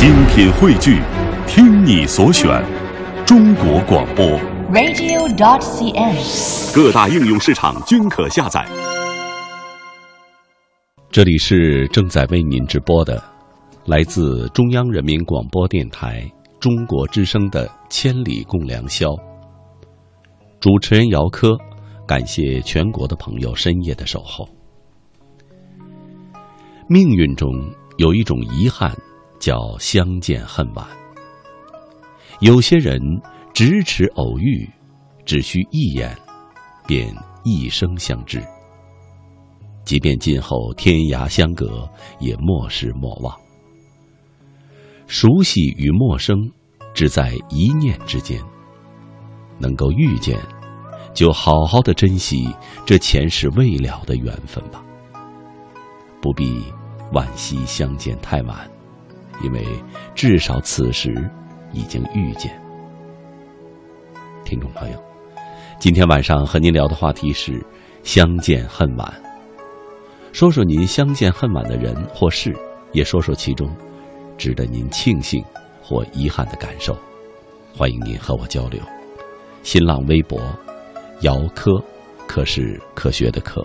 精品汇聚，听你所选，中国广播。radio.dot.cn，。各大应用市场均可下载。这里是正在为您直播的，来自中央人民广播电台中国之声的《千里共良宵》。主持人姚科，感谢全国的朋友深夜的守候。命运中有一种遗憾，叫相见恨晚。有些人咫尺偶遇，只需一眼，便一生相知。即便今后天涯相隔，也莫失莫忘。熟悉与陌生，只在一念之间。能够遇见，就好好的珍惜这前世未了的缘分吧。不必惋惜相见太晚，因为至少此时已经遇见。听众朋友，今天晚上和您聊的话题是相见恨晚。说说您相见恨晚的人或事，也说说其中值得您庆幸或遗憾的感受。欢迎您和我交流。新浪微博，姚科，科是科学的科。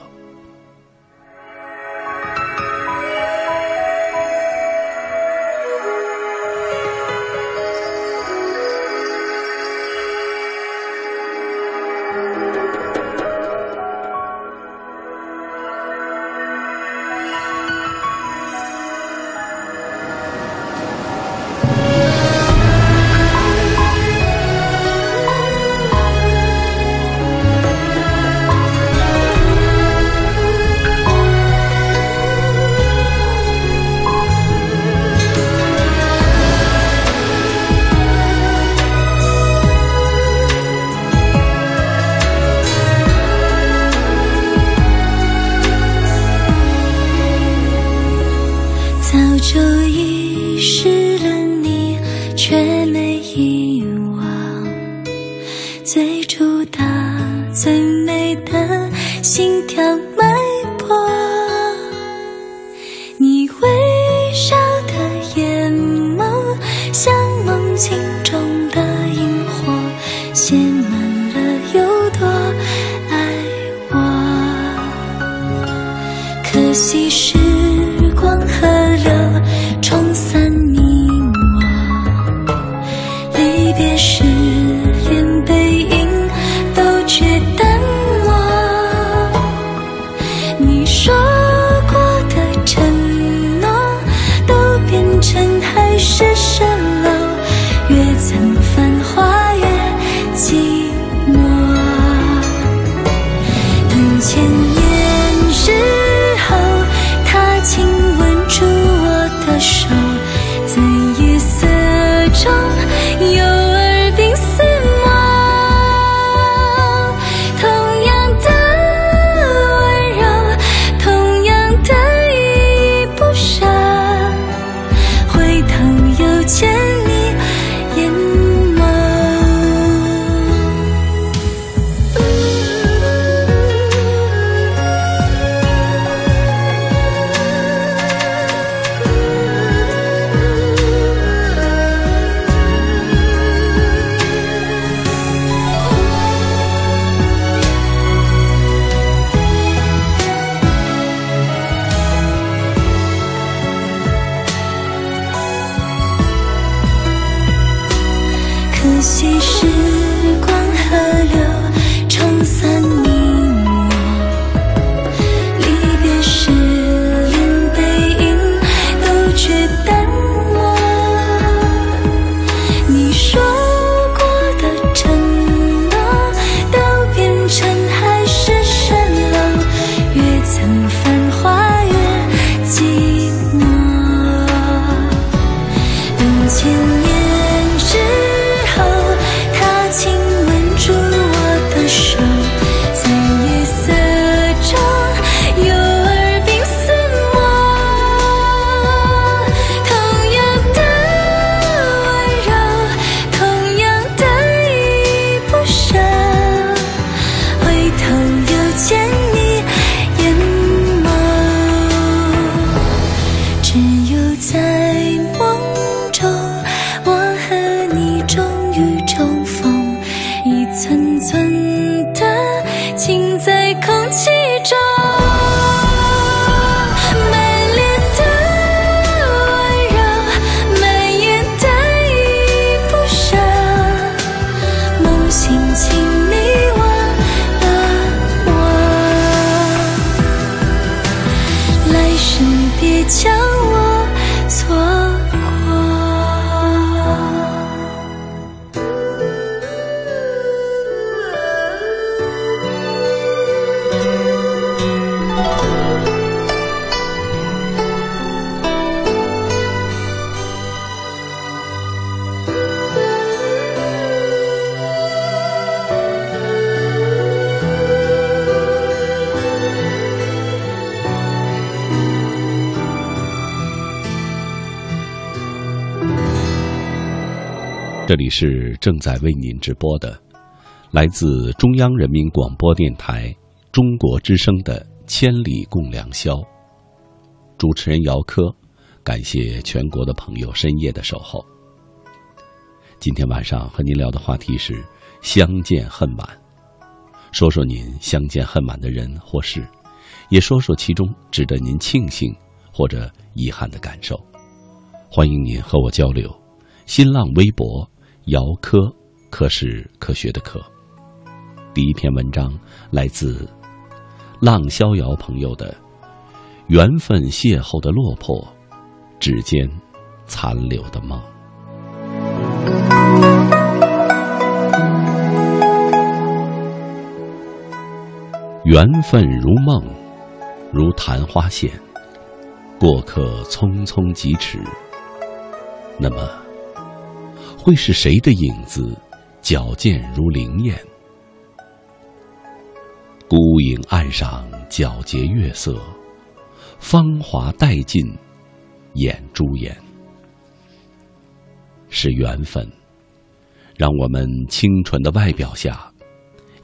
正在为您直播的，来自中央人民广播电台中国之声的《千里共良宵》。主持人姚科，感谢全国的朋友深夜的守候。今天晚上和您聊的话题是相见恨晚，说说您相见恨晚的人或事，也说说其中值得您庆幸或者遗憾的感受。欢迎您和我交流。新浪微博。姚科，科是科学的科。第一篇文章来自浪逍遥朋友的《缘分邂逅的落魄，指尖残留的梦》。缘分如梦，如昙花现，过客匆匆几尺。那么。会是谁的影子，矫健如灵验？孤影岸上皎洁月色，芳华殆尽眼珠眼。是缘分，让我们清纯的外表下，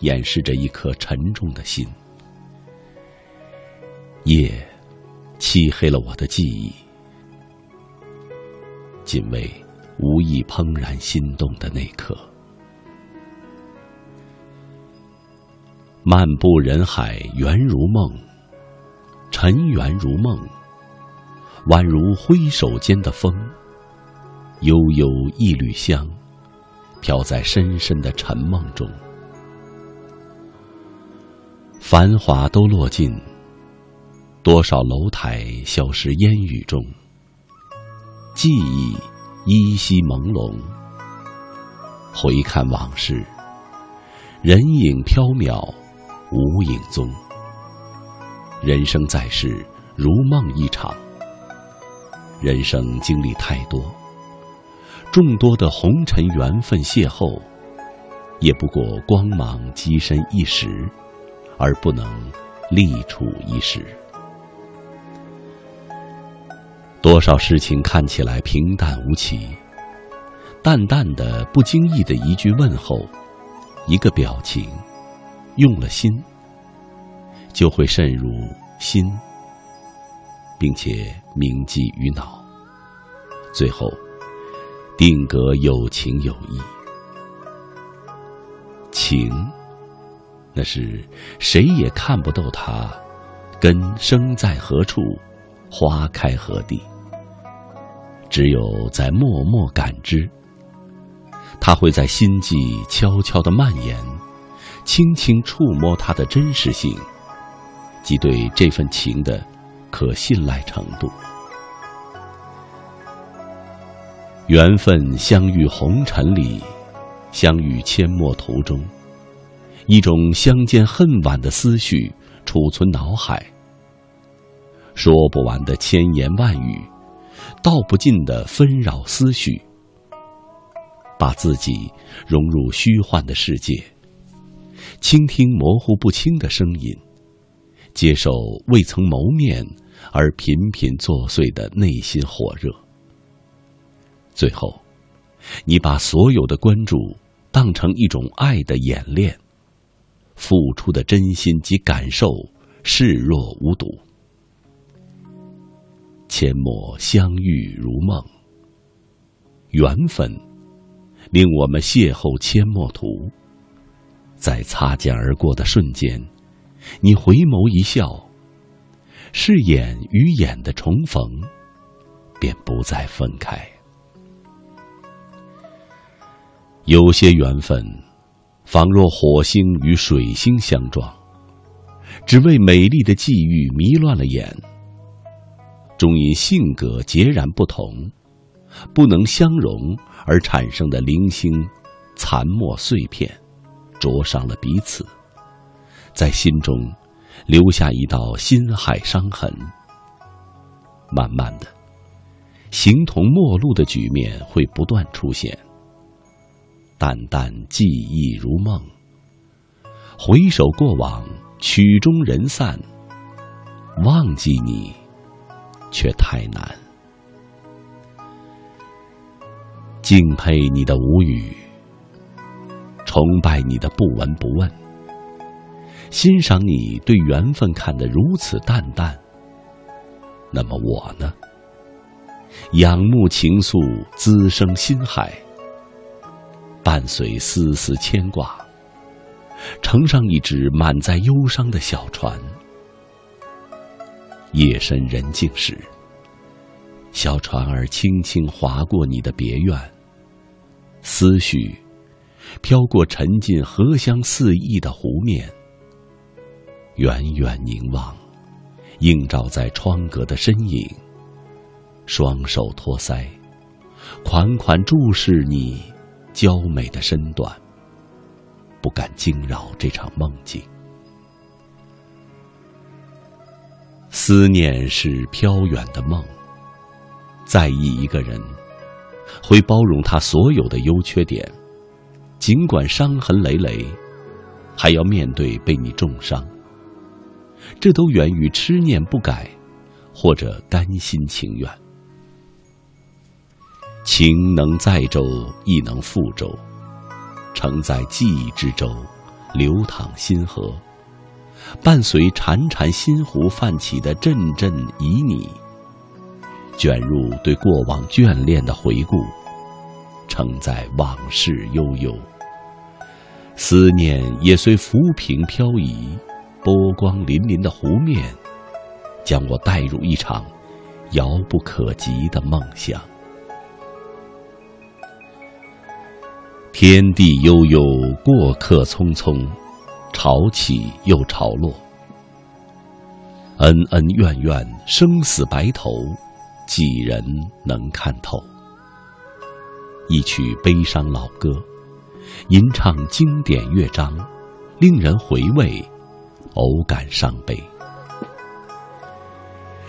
掩饰着一颗沉重的心。夜，漆黑了我的记忆，仅为。无意怦然心动的那刻，漫步人海缘如梦，尘缘如梦，宛如挥手间的风。悠悠一缕香，飘在深深的沉梦中。繁华都落尽，多少楼台消失烟雨中，记忆。依稀朦胧，回看往事，人影飘渺，无影踪。人生在世，如梦一场。人生经历太多，众多的红尘缘分邂逅，也不过光芒跻身一时，而不能立处一时。多少事情看起来平淡无奇，淡淡的、不经意的一句问候，一个表情，用了心，就会渗入心，并且铭记于脑，最后定格有情有义。情，那是谁也看不透它根生在何处，花开何地。只有在默默感知，他会在心际悄悄的蔓延，轻轻触摸它的真实性，及对这份情的可信赖程度。缘分相遇红尘里，相遇阡陌途中，一种相见恨晚的思绪储存脑海，说不完的千言万语。道不尽的纷扰思绪，把自己融入虚幻的世界，倾听模糊不清的声音，接受未曾谋面而频频作祟的内心火热。最后，你把所有的关注当成一种爱的演练，付出的真心及感受视若无睹。阡陌相遇如梦，缘分令我们邂逅阡陌途。在擦肩而过的瞬间，你回眸一笑，是眼与眼的重逢，便不再分开。有些缘分，仿若火星与水星相撞，只为美丽的际遇迷乱了眼。终因性格截然不同，不能相容而产生的零星残墨碎片，灼伤了彼此，在心中留下一道心海伤痕。慢慢的，形同陌路的局面会不断出现。淡淡记忆如梦，回首过往，曲终人散，忘记你。却太难。敬佩你的无语，崇拜你的不闻不问，欣赏你对缘分看得如此淡淡。那么我呢？仰慕情愫滋生心海，伴随丝丝牵挂，乘上一只满载忧伤的小船。夜深人静时，小船儿轻轻划过你的别院，思绪飘过沉浸荷香四溢的湖面，远远凝望，映照在窗格的身影。双手托腮，款款注视你娇美的身段，不敢惊扰这场梦境。思念是飘远的梦，在意一个人，会包容他所有的优缺点，尽管伤痕累累，还要面对被你重伤。这都源于痴念不改，或者甘心情愿。情能载舟，亦能覆舟，承载记忆之舟，流淌心河，伴随潺潺心湖泛起的阵阵旖旎，卷入对过往眷恋的回顾，承载往事悠悠。思念也随浮萍漂移，波光粼粼的湖面，将我带入一场遥不可及的梦想。天地悠悠，过客匆匆，潮起又潮落。恩恩怨怨，生死白头，几人能看透？一曲悲伤老歌，吟唱经典乐章，令人回味，偶感伤悲。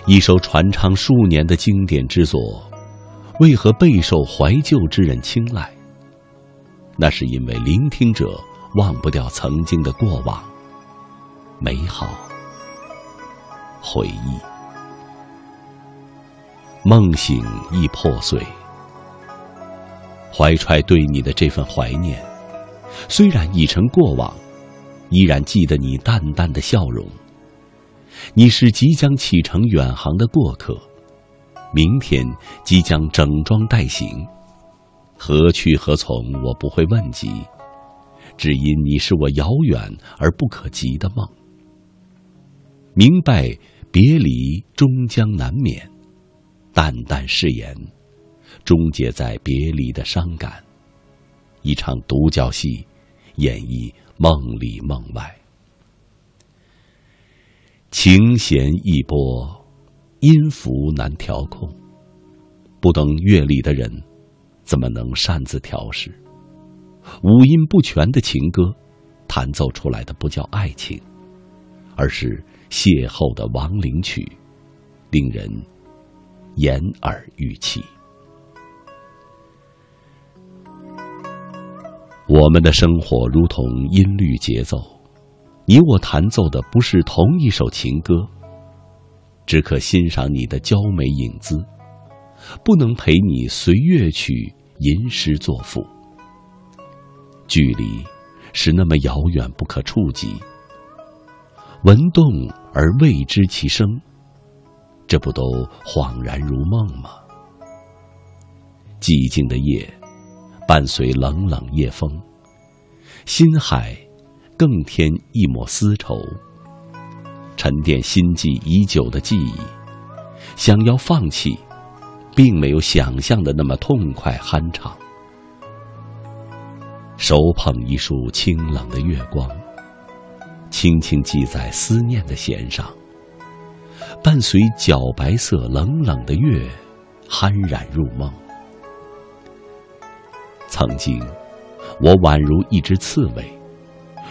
一首传唱数年的经典之作，为何备受怀旧之人青睐？那是因为聆听者忘不掉曾经的过往、美好回忆，梦醒亦破碎。怀揣对你的这份怀念，虽然已成过往，依然记得你淡淡的笑容。你是即将启程远航的过客，明天即将整装待行。何去何从？我不会问及，只因你是我遥远而不可及的梦。明白别离终将难免，淡淡誓言，终结在别离的伤感。一场独角戏，演绎梦里梦外。情弦一波，音符难调控，不懂乐理的人。怎么能擅自调试？五音不全的情歌，弹奏出来的不叫爱情，而是邂逅的亡灵曲，令人掩耳欲泣。我们的生活如同音律节奏，你我弹奏的不是同一首情歌，只可欣赏你的娇美影姿。不能陪你随乐曲吟诗作赋，距离是那么遥远不可触及。闻动而未知其声，这不都恍然如梦吗？寂静的夜，伴随冷冷夜风，心海更添一抹丝绸，沉淀心悸已久的记忆，想要放弃。并没有想象的那么痛快酣畅。手捧一束清冷的月光，轻轻系在思念的弦上，伴随皎白色冷冷的月，酣然入梦。曾经，我宛如一只刺猬，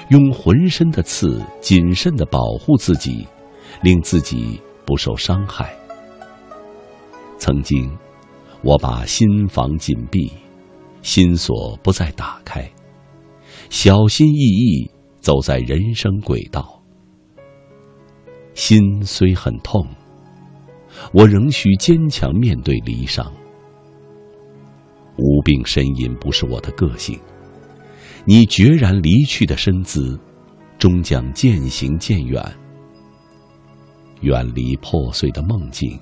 用浑身的刺谨慎的保护自己，令自己不受伤害。曾经，我把心房紧闭，心锁不再打开，小心翼翼走在人生轨道。心虽很痛，我仍需坚强面对离殇。无病呻吟不是我的个性。你决然离去的身姿，终将渐行渐远，远离破碎的梦境。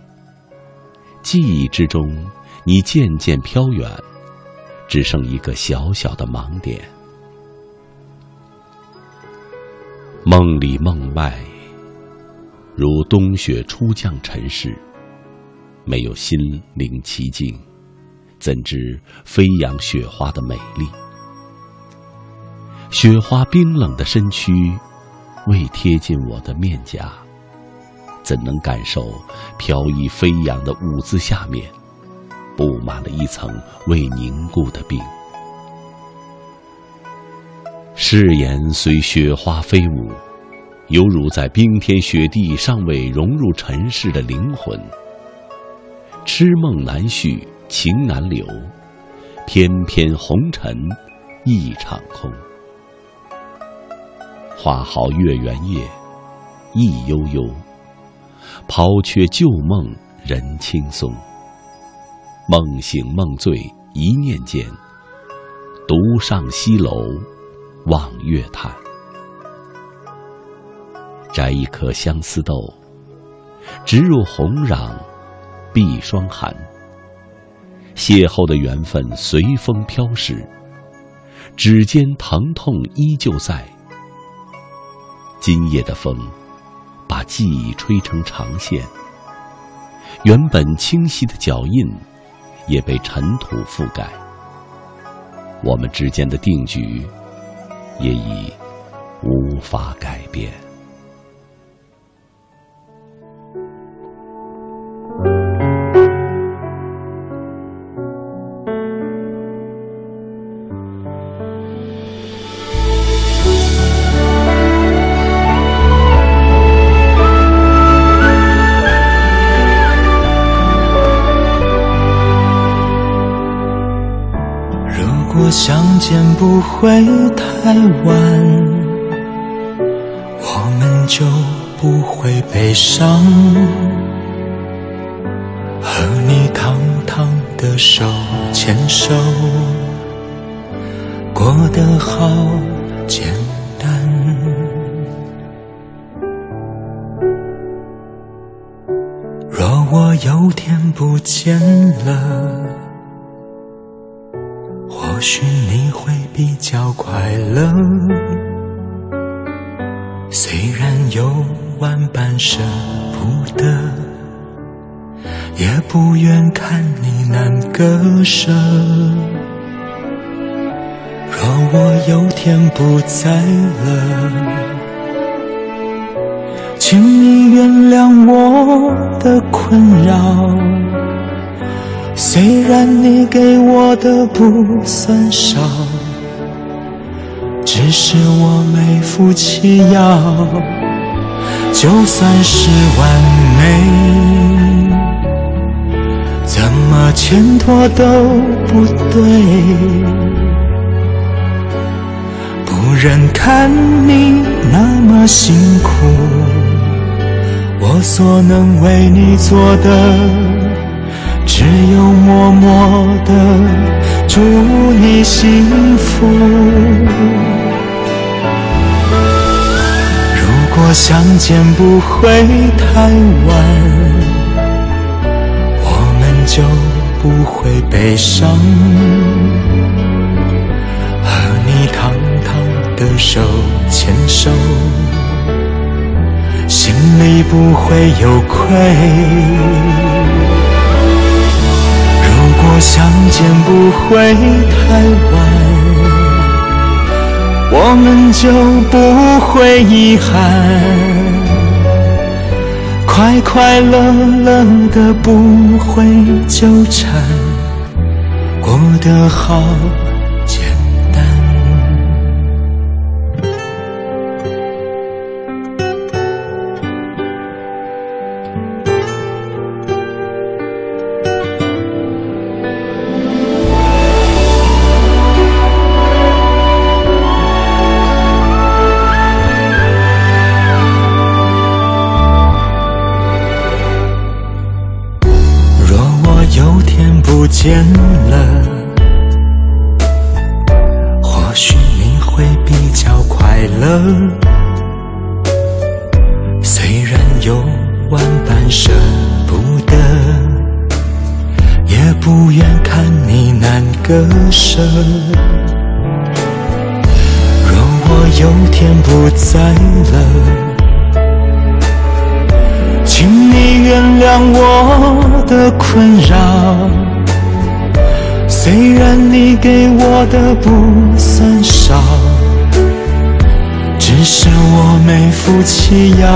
记忆之中，你渐渐飘远，只剩一个小小的盲点。梦里梦外，如冬雪初降尘世，没有心灵奇境，怎知飞扬雪花的美丽？雪花冰冷的身躯，未贴近我的面颊，怎能感受飘逸飞扬的舞姿下面，布满了一层未凝固的冰？誓言随雪花飞舞，犹如在冰天雪地尚未融入尘世的灵魂。痴梦难续，情难留，翩翩红尘一场空。花好月圆夜，意悠悠。抛却旧梦，人轻松。梦醒梦醉，一念间。独上西楼，望月潭。摘一颗相思豆，直入红壤，碧霜寒。邂逅的缘分随风飘逝，指尖疼痛依旧在。今夜的风，把记忆吹成长线。原本清晰的脚印，也被尘土覆盖。我们之间的定局，也已无法改变。见不会太晚，我们就不会悲伤。和你堂堂的手牵手，过得好简单。若我有天不见了。或许你会比较快乐，虽然有万般舍不得，也不愿看你难割舍。若我有天不在了，请你原谅我的困扰。虽然你给我的不算少，只是我没福气要。就算是完美，怎么牵拖都不对。不忍看你那么辛苦，我所能为你做的。只有默默的祝你幸福。如果相见不会太晚，我们就不会悲伤。和你堂堂的手牵手，心里不会有愧。若相见不会太晚，我们就不会遗憾，快快乐乐的不会纠缠，过得好。见。的不算少，只是我没福气要。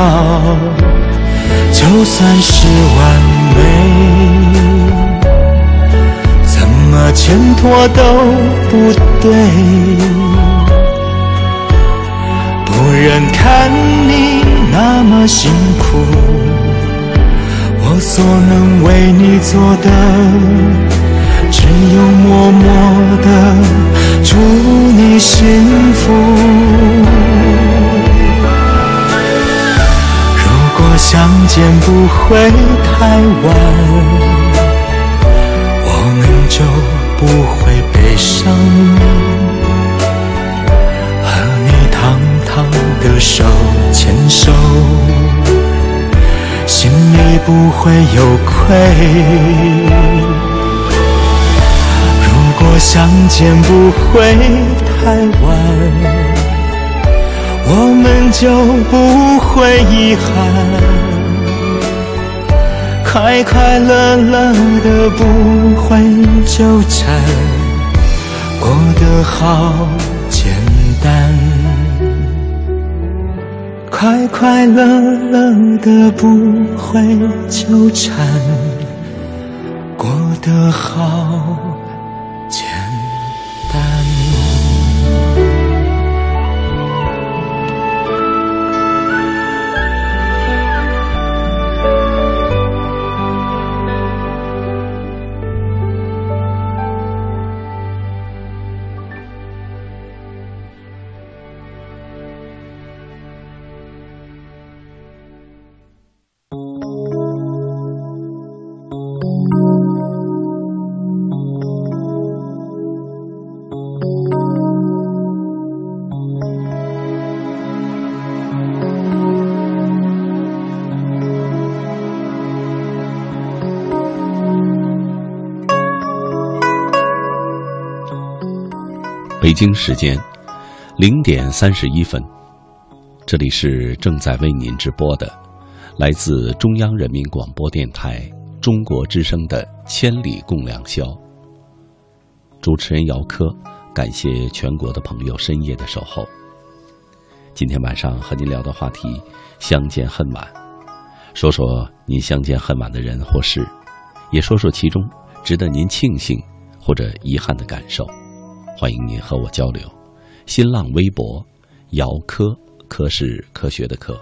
就算是完美，怎么牵拖都不对。不忍看你那么辛苦，我所能为你做的，只有默默的祝你幸福。如果相见不会太晚，我们就不会悲伤。和你堂堂的手牵手，心里不会有愧。如果相见不会太晚。我们就不会遗憾，快快乐乐的不会纠缠，过得好简单。快快乐乐的不会纠缠，过得好。北京时间零点三十一分，这里是正在为您直播的，来自中央人民广播电台中国之声的《千里共良宵》。主持人姚科，感谢全国的朋友深夜的守候。今天晚上和您聊的话题：相见恨晚。说说您相见恨晚的人或事，也说说其中值得您庆幸或者遗憾的感受。欢迎您和我交流。新浪微博，姚科，科是科学的科。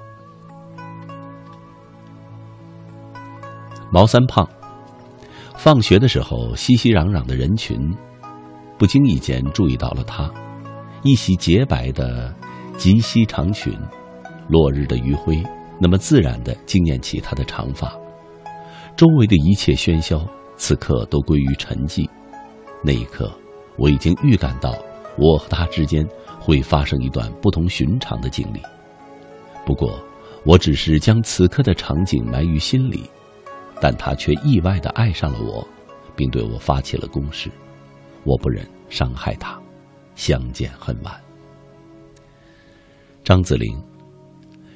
毛三胖，放学的时候，熙熙攘攘的人群，不经意间注意到了他，一袭洁白的及膝长裙，落日的余晖，那么自然的惊艳起他的长发。周围的一切喧嚣，此刻都归于沉寂。那一刻。我已经预感到，我和他之间会发生一段不同寻常的经历。不过，我只是将此刻的场景埋于心里，但他却意外的爱上了我，并对我发起了攻势。我不忍伤害他，相见恨晚。张子玲，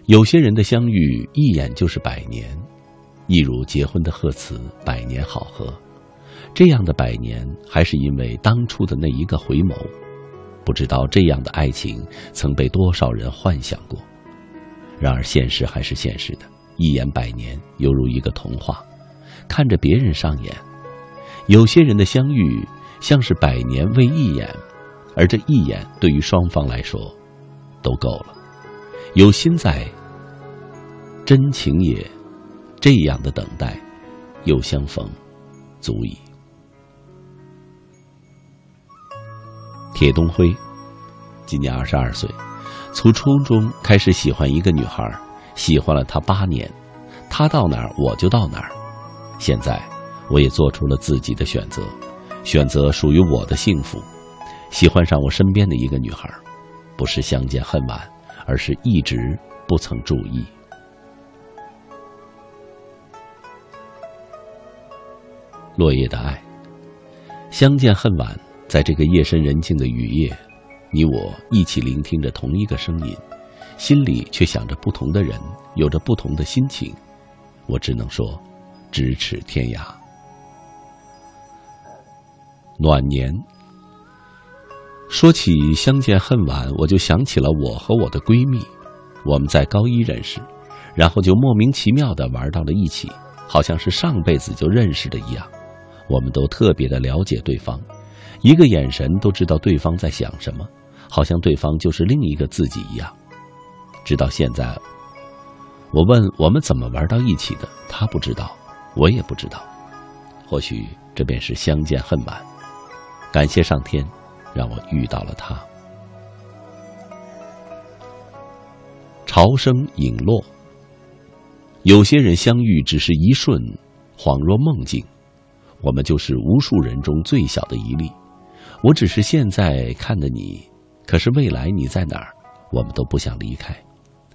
有些人的相遇一眼就是百年，一如结婚的贺词“百年好合”。这样的百年，还是因为当初的那一个回眸。不知道这样的爱情曾被多少人幻想过。然而现实还是现实的，一眼百年犹如一个童话，看着别人上演。有些人的相遇像是百年为一眼，而这一眼对于双方来说，都够了。有心在，真情也。这样的等待，又相逢，足矣。铁东辉，今年二十二岁，从初中开始喜欢一个女孩，喜欢了她八年，她到哪儿我就到哪儿。现在，我也做出了自己的选择，选择属于我的幸福，喜欢上我身边的一个女孩，不是相见恨晚，而是一直不曾注意。落叶的爱，相见恨晚。在这个夜深人静的雨夜，你我一起聆听着同一个声音，心里却想着不同的人，有着不同的心情。我只能说，咫尺天涯。暖年。说起相见恨晚，我就想起了我和我的闺蜜，我们在高一认识，然后就莫名其妙的玩到了一起，好像是上辈子就认识的一样。我们都特别的了解对方，一个眼神都知道对方在想什么，好像对方就是另一个自己一样。直到现在，我问我们怎么玩到一起的，他不知道，我也不知道。或许这便是相见恨晚。感谢上天。让我遇到了他。潮生影落，有些人相遇只是一瞬，恍若梦境。我们就是无数人中最小的一粒。我只是现在看的你，可是未来你在哪儿？我们都不想离开。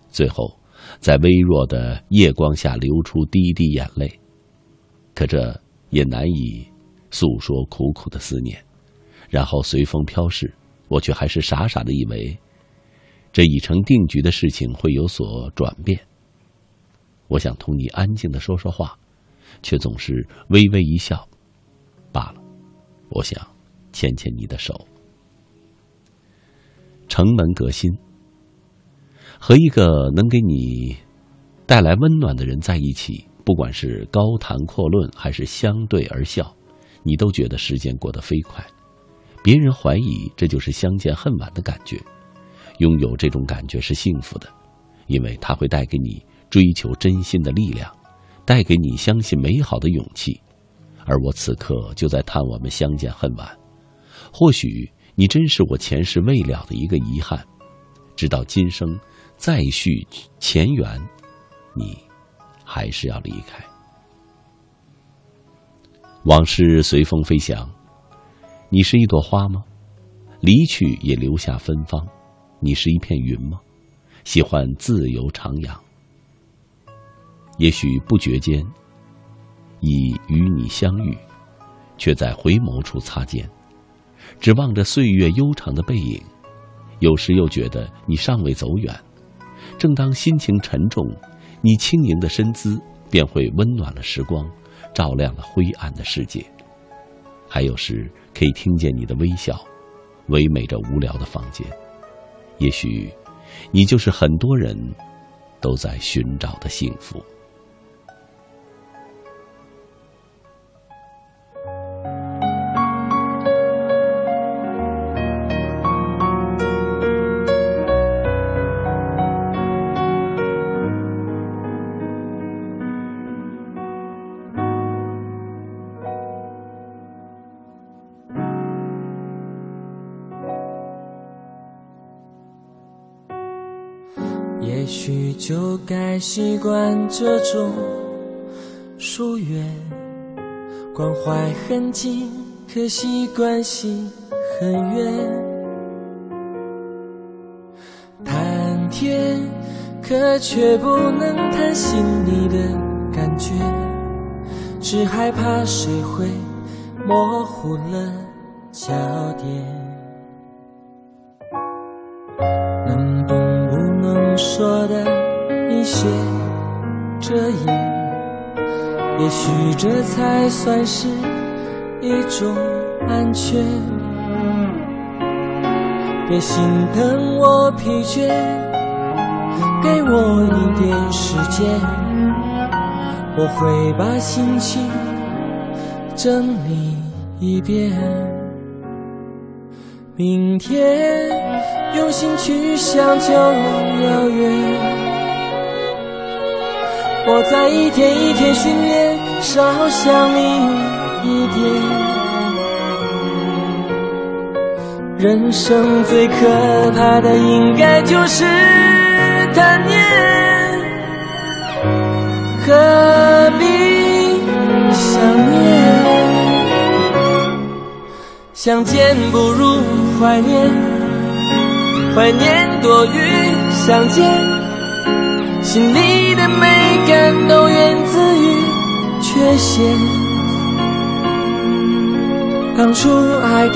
最后，在微弱的夜光下流出滴滴眼泪，可这也难以诉说苦苦的思念。然后随风飘逝，我却还是傻傻的以为，这已成定局的事情会有所转变。我想同你安静的说说话，却总是微微一笑，罢了。我想牵牵你的手。城门革新，和一个能给你带来温暖的人在一起，不管是高谈阔论还是相对而笑，你都觉得时间过得飞快。别人怀疑这就是相见恨晚的感觉，拥有这种感觉是幸福的，因为它会带给你追求真心的力量，带给你相信美好的勇气。而我此刻就在叹我们相见恨晚，或许你真是我前世未了的一个遗憾，直到今生再续前缘，你还是要离开。往事随风飞翔。你是一朵花吗？离去也留下芬芳。你是一片云吗？喜欢自由徜徉。也许不觉间，已与你相遇，却在回眸处擦肩，只望着岁月悠长的背影。有时又觉得你尚未走远。正当心情沉重，你轻盈的身姿便会温暖了时光，照亮了灰暗的世界。还有时可以听见你的微笑，唯美着无聊的房间。也许，你就是很多人都在寻找的幸福。许就该习惯这种疏远，关怀很近，可惜关系很远。谈天，可却不能谈心里的感觉，只害怕谁会模糊了焦点。一些遮掩，也许这才算是一种安全。别心疼我疲倦，给我一点时间，我会把心情整理一遍。明天用心去想就遥远。我在一天一天训练，少想你一点。人生最可怕的，应该就是贪念，何必想念？相见不如怀念，怀念多于相见。心里的美感都源自于缺陷，当初爱的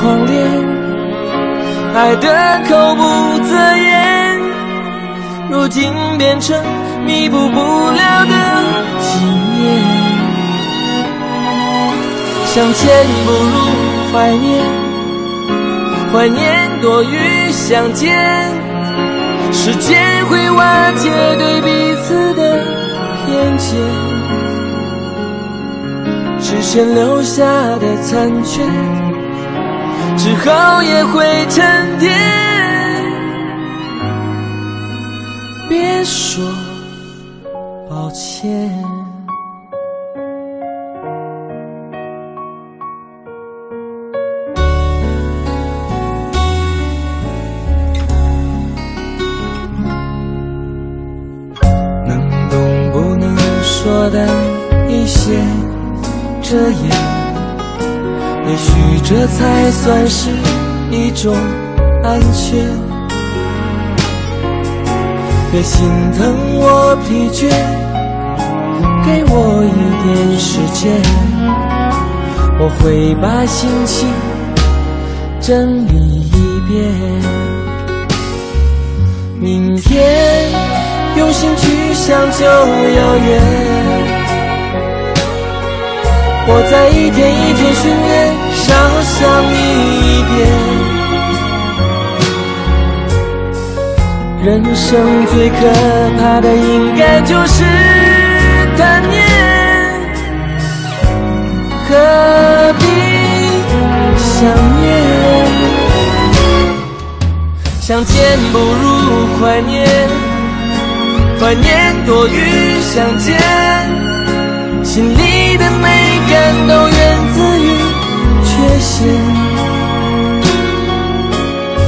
狂烈，爱的口不择言，如今变成弥补不了的纪念。相见不如怀念，怀念多于相见。时间会瓦解对彼此的偏见。只剩留下的残缺，之后也会沉淀。别说算是一种安全。别心疼我疲倦，给我一点时间，我会把心情整理一遍。明天用心去想就遥远。我在一天一天人生最可怕的应该就是贪念，何必想念？相见不如怀念，怀念多于相见。心里的美感都源自于缺陷。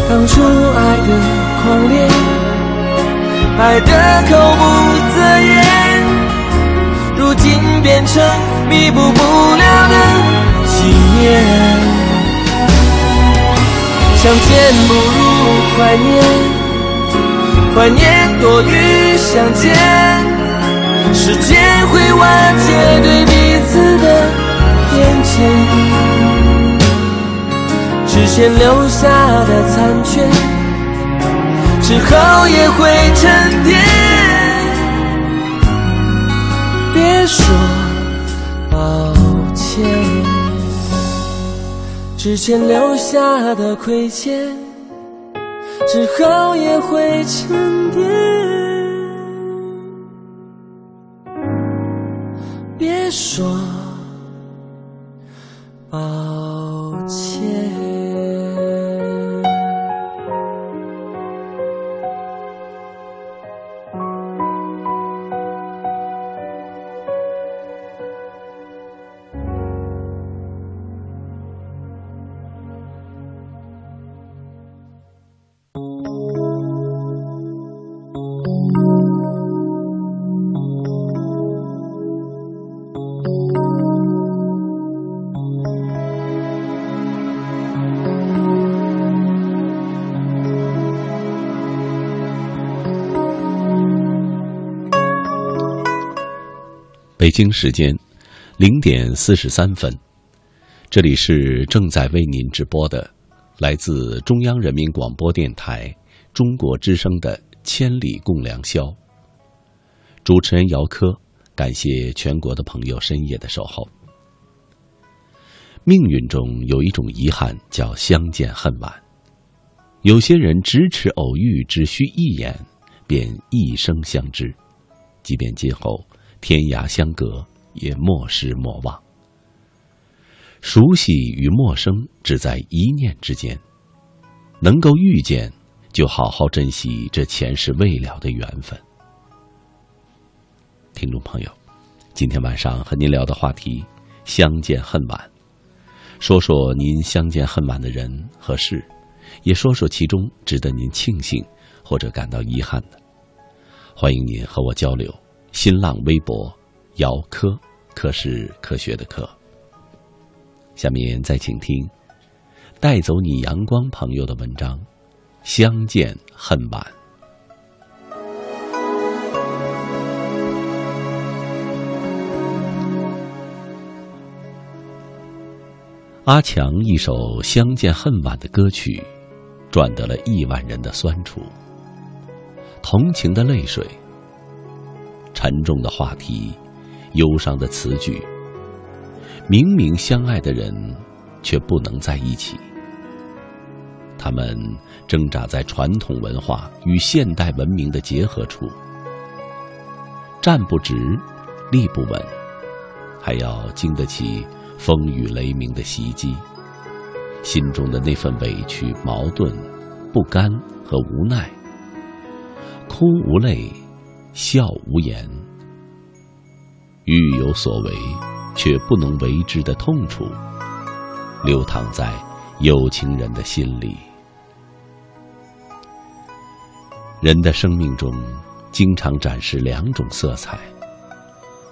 当初爱的狂烈，爱的口不择言，如今变成弥补不了的纪念。相见不如怀念，怀念多于相见。时间会瓦解对彼此的偏见，只剩留下的残缺，之后也会沉淀。别说抱歉，之前留下的亏欠，之后也会沉淀。别说北京时间零点四十三分，这里是正在为您直播的来自中央人民广播电台中国之声的《千里共良宵》。主持人姚科，感谢全国的朋友深夜的守候。命运中有一种遗憾，叫相见恨晚。有些人咫尺偶遇，只需一眼，便一生相知，即便今后。天涯相隔，也莫失莫忘。熟悉与陌生，只在一念之间。能够遇见，就好好珍惜这前世未了的缘分。听众朋友，今天晚上和您聊的话题：相见恨晚。说说您相见恨晚的人和事，也说说其中值得您庆幸或者感到遗憾的。欢迎您和我交流。新浪微博，姚科，科是科学的科。下面再请听，带走你阳光朋友的文章，《相见恨晚》。阿强一首《相见恨晚》的歌曲，赚得了亿万人的酸楚。同情的泪水，沉重的话题，忧伤的词句。明明相爱的人，却不能在一起。他们挣扎在传统文化与现代文明的结合处，站不直，立不稳，还要经得起。风雨雷鸣的袭击，心中的那份委屈、矛盾、不甘和无奈，哭无泪，笑无言，欲有所为却不能为之的痛楚，流淌在有情人的心里。人的生命中，经常展示两种色彩：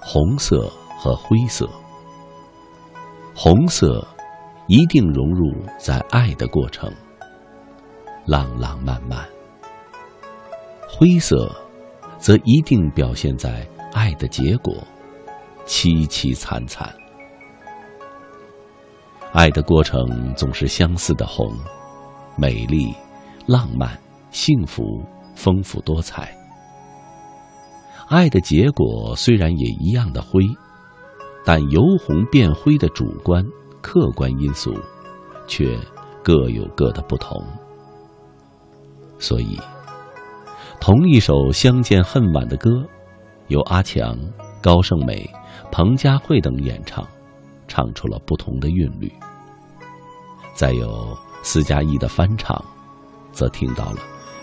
红色和灰色。红色一定融入在爱的过程，浪浪漫漫；灰色则一定表现在爱的结果，凄凄惨惨。爱的过程总是相似的红，美丽、浪漫、幸福、丰富多彩。爱的结果虽然也一样的灰。但由红变灰的主观、客观因素，却各有各的不同。所以，同一首《相见恨晚》的歌，由阿强、高胜美、彭佳慧等演唱，唱出了不同的韵律。再有斯嘉丽的翻唱，则听到了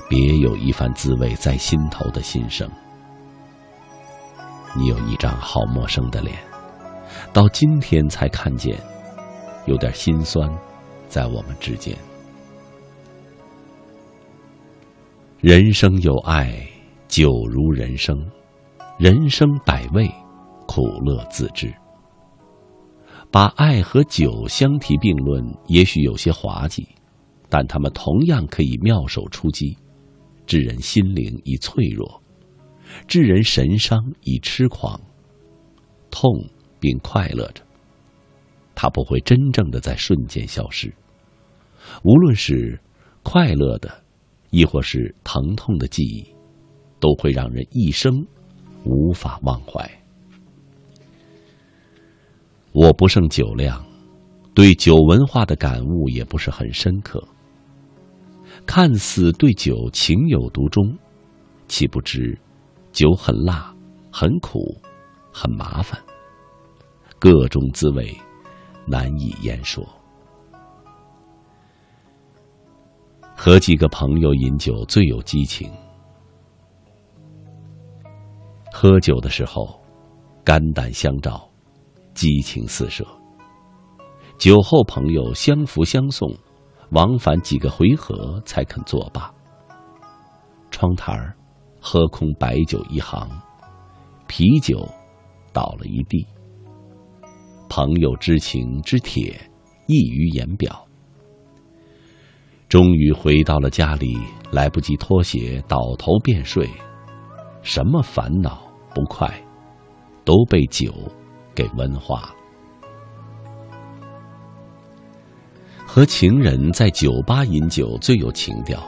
别有一番滋味在心头的心声。你有一张好陌生的脸。到今天才看见，有点心酸，在我们之间。人生有爱，酒如人生；人生百味，苦乐自知。把爱和酒相提并论，也许有些滑稽，但他们同样可以妙手出击，致人心灵以脆弱，致人神伤以痴狂，痛。并快乐着，它不会真正的在瞬间消失。无论是快乐的，亦或是疼痛的记忆，都会让人一生无法忘怀。我不胜酒量，对酒文化的感悟也不是很深刻。看似对酒情有独钟，岂不知酒很辣、很苦、很麻烦。各种滋味难以言说。和几个朋友饮酒最有激情。喝酒的时候，肝胆相照，激情四射。酒后朋友相扶相送，往返几个回合才肯作罢。窗台儿喝空白酒一行，啤酒倒了一地。朋友之情之铁，溢于言表。终于回到了家里，来不及脱鞋，倒头便睡。什么烦恼不快，都被酒给温化。和情人在酒吧饮酒最有情调。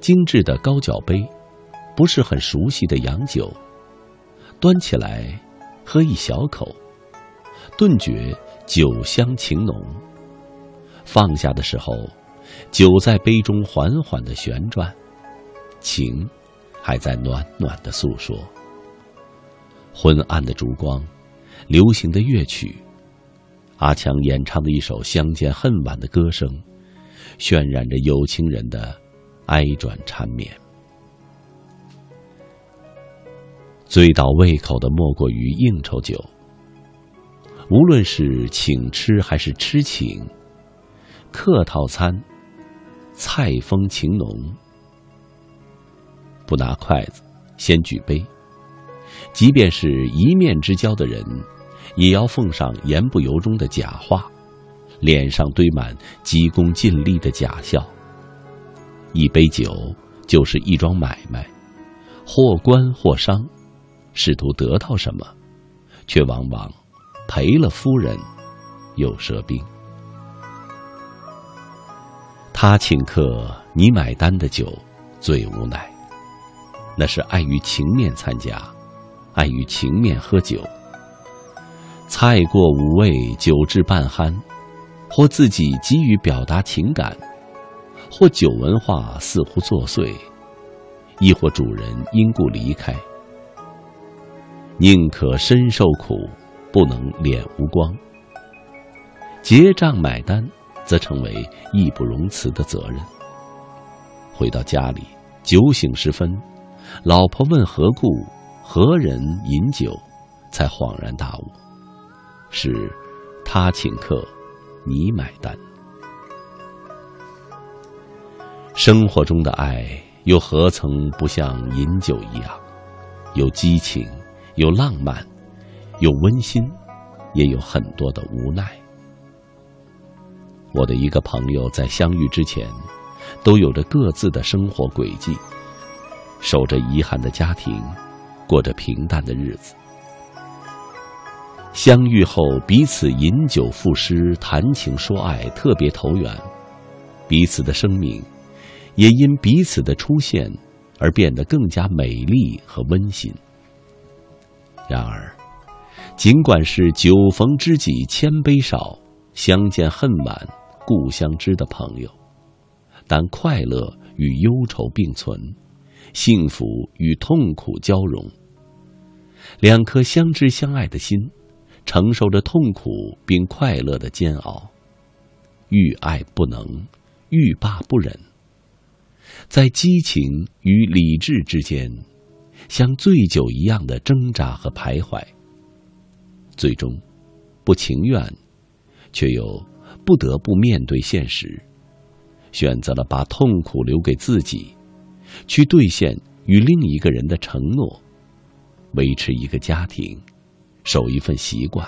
精致的高脚杯，不是很熟悉的洋酒，端起来喝一小口。顿觉酒香情浓。放下的时候，酒在杯中缓缓的旋转，情还在暖暖的诉说。昏暗的烛光，流行的乐曲，阿强演唱的一首《相见恨晚》的歌声，渲染着有情人的哀转缠绵。醉倒胃口的莫过于应酬酒。无论是请吃还是吃请，客套餐，菜风情浓。不拿筷子，先举杯。即便是一面之交的人，也要奉上言不由衷的假话，脸上堆满急功近利的假笑。一杯酒就是一桩买卖，或官或商，试图得到什么，却往往。赔了夫人，又折兵。他请客，你买单的酒最无奈。那是碍于情面参加，碍于情面喝酒。菜过五味，酒至半酣，或自己急于表达情感，或酒文化似乎作祟，亦或主人因故离开。宁可身受苦，不能脸无光。结账买单，则成为义不容辞的责任。回到家里，酒醒时分。老婆问何故，何人饮酒，才恍然大悟，是他请客，你买单。生活中的爱又何曾不像饮酒一样，有激情，有浪漫，有温馨，也有很多的无奈。我的一个朋友在相遇之前，都有着各自的生活轨迹。守着遗憾的家庭，过着平淡的日子。相遇后，彼此饮酒赋诗，谈情说爱，特别投缘。彼此的生命，也因彼此的出现而变得更加美丽和温馨。然而，尽管是酒逢知己千杯少，相见恨晚故乡知的朋友，但快乐与忧愁并存。幸福与痛苦交融，两颗相知相爱的心，承受着痛苦并快乐的煎熬，欲爱不能，欲罢不忍，在激情与理智之间，像醉酒一样的挣扎和徘徊，最终，不情愿，却又不得不面对现实，选择了把痛苦留给自己。去兑现与另一个人的承诺，维持一个家庭，守一份习惯，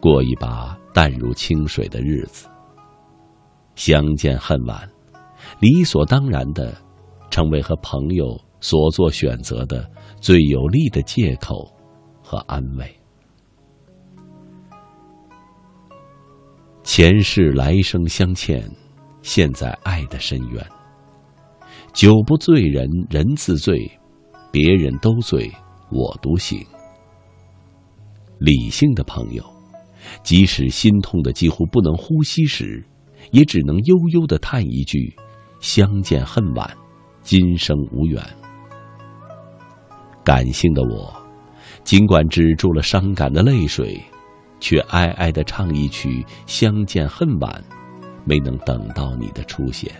过一把淡如清水的日子。相见恨晚，理所当然的，成为和朋友所做选择的最有力的借口和安慰。前世来生相欠，现在爱的深渊。酒不醉人人自醉，别人都醉，我独醒。理性的朋友，即使心痛的几乎不能呼吸时，也只能悠悠的叹一句：“相见恨晚，今生无缘。”感性的我，尽管止住了伤感的泪水，却哀哀的唱一曲：“相见恨晚，没能等到你的出现。”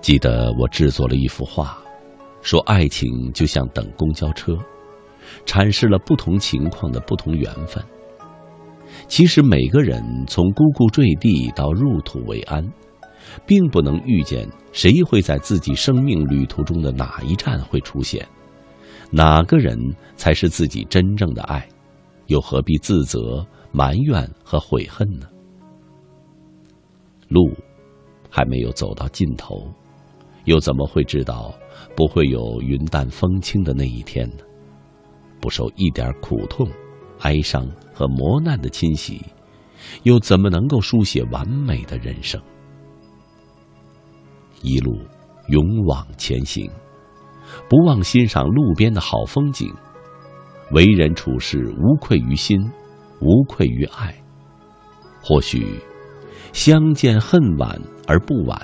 记得我制作了一幅画，说爱情就像等公交车，阐释了不同情况的不同缘分。其实每个人从呱呱坠地到入土为安，并不能预见谁会在自己生命旅途中的哪一站会出现，哪个人才是自己真正的爱，又何必自责、埋怨和悔恨呢？路还没有走到尽头。又怎么会知道不会有云淡风轻的那一天呢？不受一点苦痛、哀伤和磨难的侵袭，又怎么能够书写完美的人生？一路勇往前行，不忘欣赏路边的好风景，为人处事无愧于心，无愧于爱。或许相见恨晚而不晚。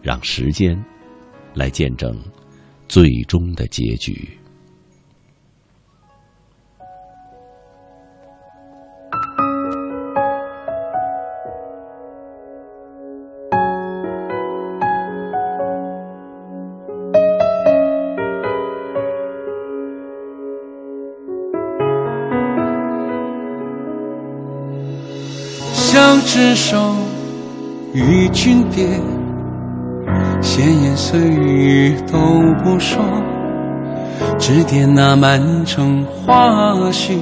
让时间来见证最终的结局。执手，与君别。闲言碎语都不说，只点那满城花絮，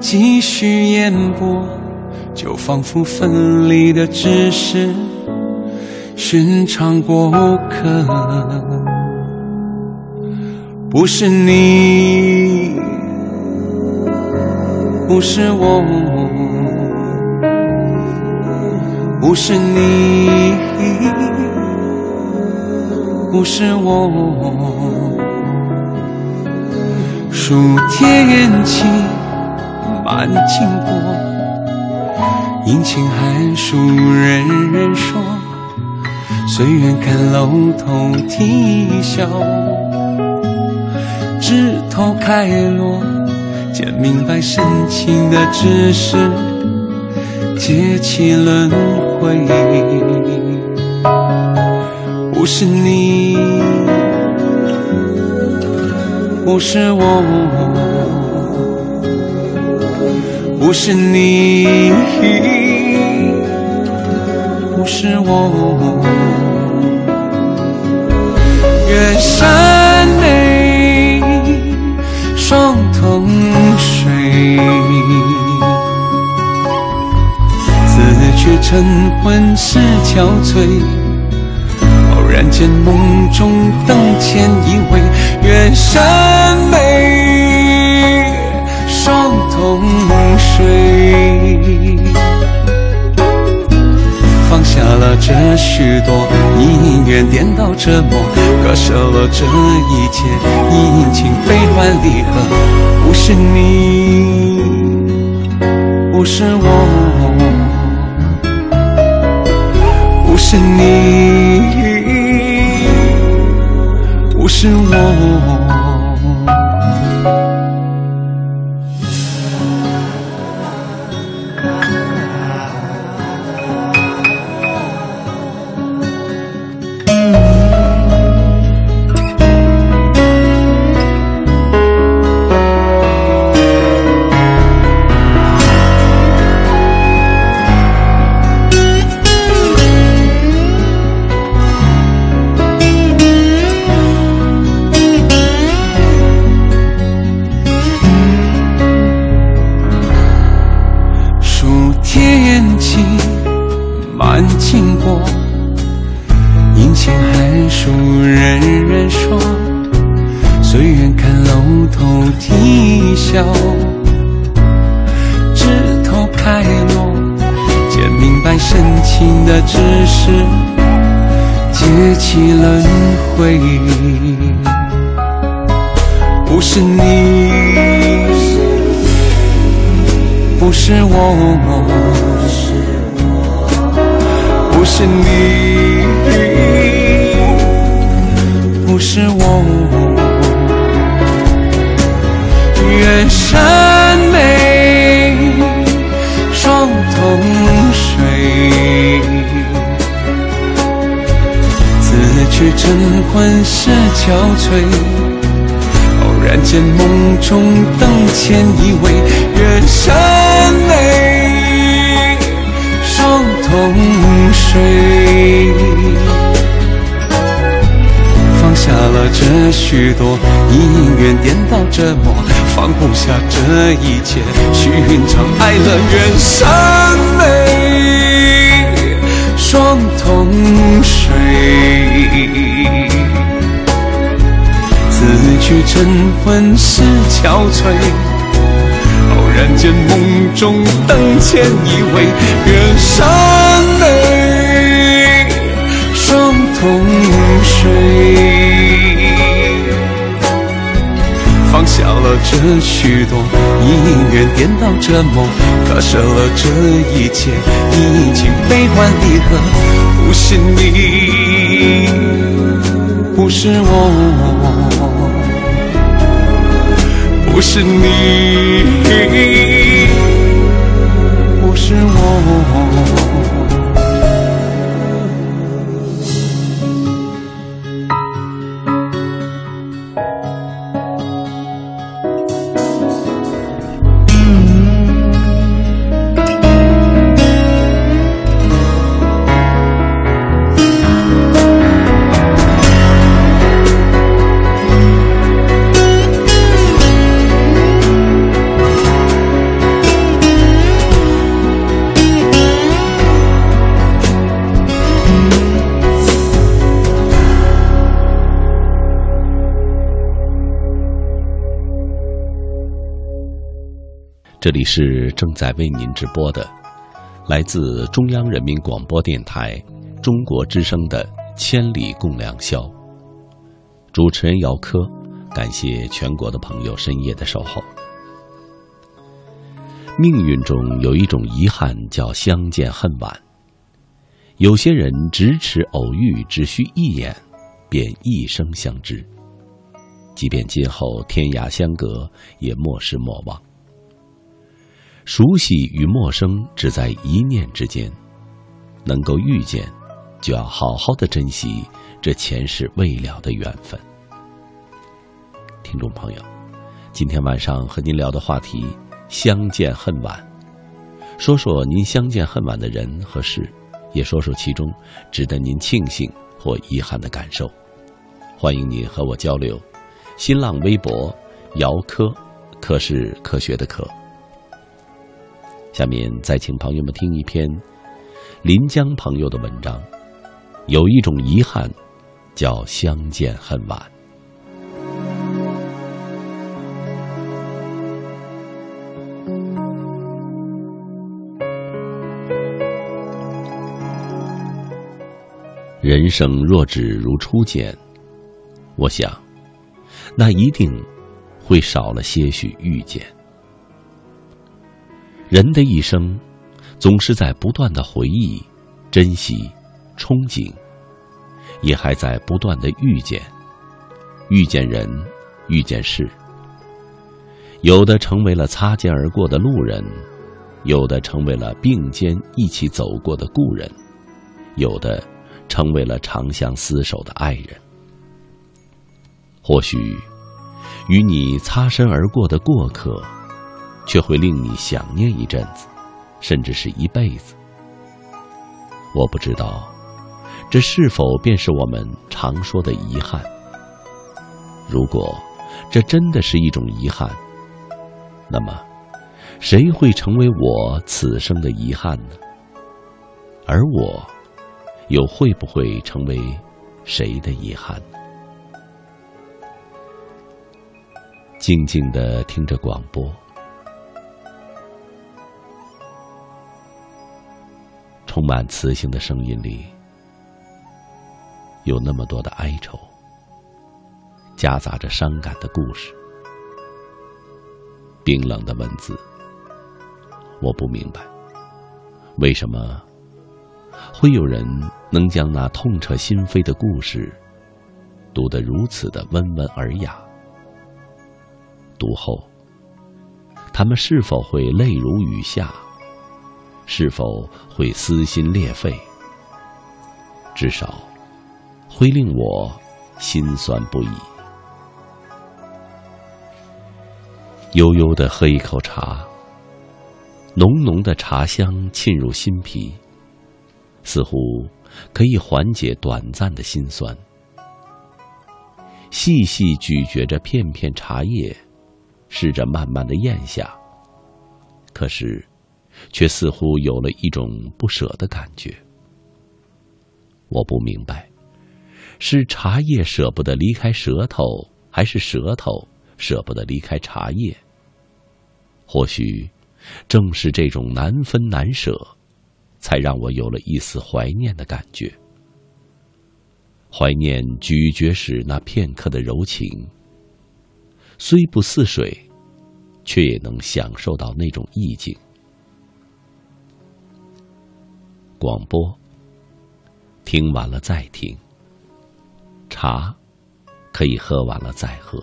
继续烟波，就仿佛分离的只是寻常过客，不是你不是我，不是你，不是我。数天气满经过，阴晴寒暑人人说。随缘看楼头啼笑，枝头开落。见明白深情的只是劫起轮回，不是你，不是我，不是你，不是我，远山眉，双瞳。水。却晨昏是憔悴，偶然间梦中灯前依偎，远山眉，双瞳水。放下了这许多宁愿颠倒折磨，割舍了这一切阴晴悲欢离合。不是你，不是我，是你，不是我。是我，不是你，不是我。远山眉，双瞳水，此去晨昏是憔悴。偶然间，梦中灯前一位，远山。痛水放下了，这许多宁缘颠倒折磨，放不下这一切，寻常爱了。人生美，双瞳水，此去晨昏是憔悴。看见梦中灯前依偎，远山眉，双瞳水。放下了这许多因缘颠倒折磨，割舍了这一切已经悲欢离合。不是你，不是我，不是你，不是我。这里是正在为您直播的，来自中央人民广播电台中国之声的《千里共良宵》。主持人姚科，感谢全国的朋友深夜的守候。命运中有一种遗憾，叫相见恨晚。有些人咫尺偶遇，只需一眼，便一生相知。即便今后天涯相隔，也莫失莫忘。熟悉与陌生只在一念之间，能够遇见，就要好好的珍惜这前世未了的缘分。听众朋友，今天晚上和您聊的话题：相见恨晚。说说您相见恨晚的人和事，也说说其中值得您庆幸或遗憾的感受。欢迎您和我交流。新浪微博：姚科，科是科学的科。下面再请朋友们听一篇临江朋友的文章。有一种遗憾，叫相见恨晚。人生若只如初见，我想，那一定会少了些许遇见。人的一生，总是在不断的回忆、珍惜、憧憬，也还在不断的遇见，遇见人，遇见事。有的成为了擦肩而过的路人，有的成为了并肩一起走过的故人，有的成为了长相厮守的爱人。或许，与你擦身而过的过客。却会令你想念一阵子，甚至是一辈子。我不知道，这是否便是我们常说的遗憾？如果这真的是一种遗憾，那么谁会成为我此生的遗憾呢？而我，又会不会成为谁的遗憾呢？静静的听着广播。充满磁性的声音里，有那么多的哀愁，夹杂着伤感的故事。冰冷的文字，我不明白，为什么会有人能将那痛彻心扉的故事读得如此的温文尔雅？读后，他们是否会泪如雨下？是否会撕心裂肺？至少会令我心酸不已。悠悠的喝一口茶，浓浓的茶香沁入心脾，似乎可以缓解短暂的心酸。细细咀嚼着片片茶叶，试着慢慢的咽下，可是。却似乎有了一种不舍的感觉。我不明白，是茶叶舍不得离开舌头，还是舌头舍不得离开茶叶？或许，正是这种难分难舍，才让我有了一丝怀念的感觉。怀念咀嚼时那片刻的柔情，虽不似水，却也能享受到那种意境。广播，听完了再听。茶，可以喝完了再喝。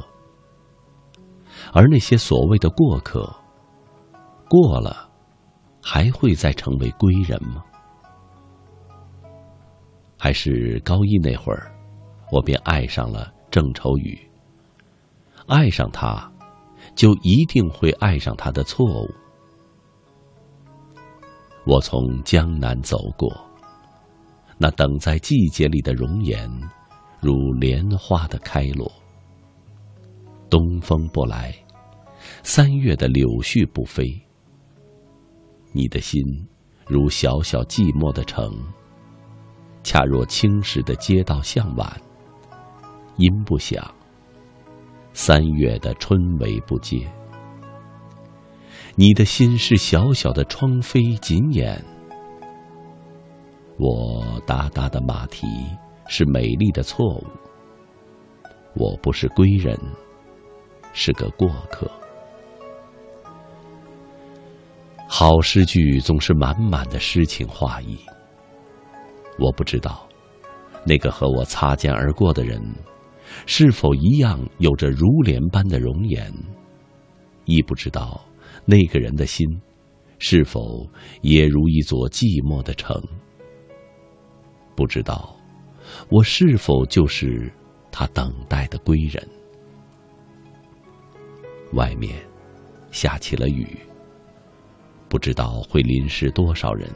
而那些所谓的过客，过了，还会再成为归人吗？还是高一那会儿，我便爱上了郑愁予。爱上他，就一定会爱上他的错误。我从江南走过，那等在季节里的容颜，如莲花的开落。东风不来，三月的柳絮不飞。你的心，如小小寂寞的城，恰若青石的街道向晚。音不响，三月的春雷不接。你的心是小小的窗扉紧掩，我哒哒的马蹄是美丽的错误。我不是归人，是个过客。好诗句总是满满的诗情画意。我不知道，那个和我擦肩而过的人，是否一样有着如莲般的容颜，亦不知道。那个人的心，是否也如一座寂寞的城？不知道，我是否就是他等待的归人？外面下起了雨，不知道会淋湿多少人，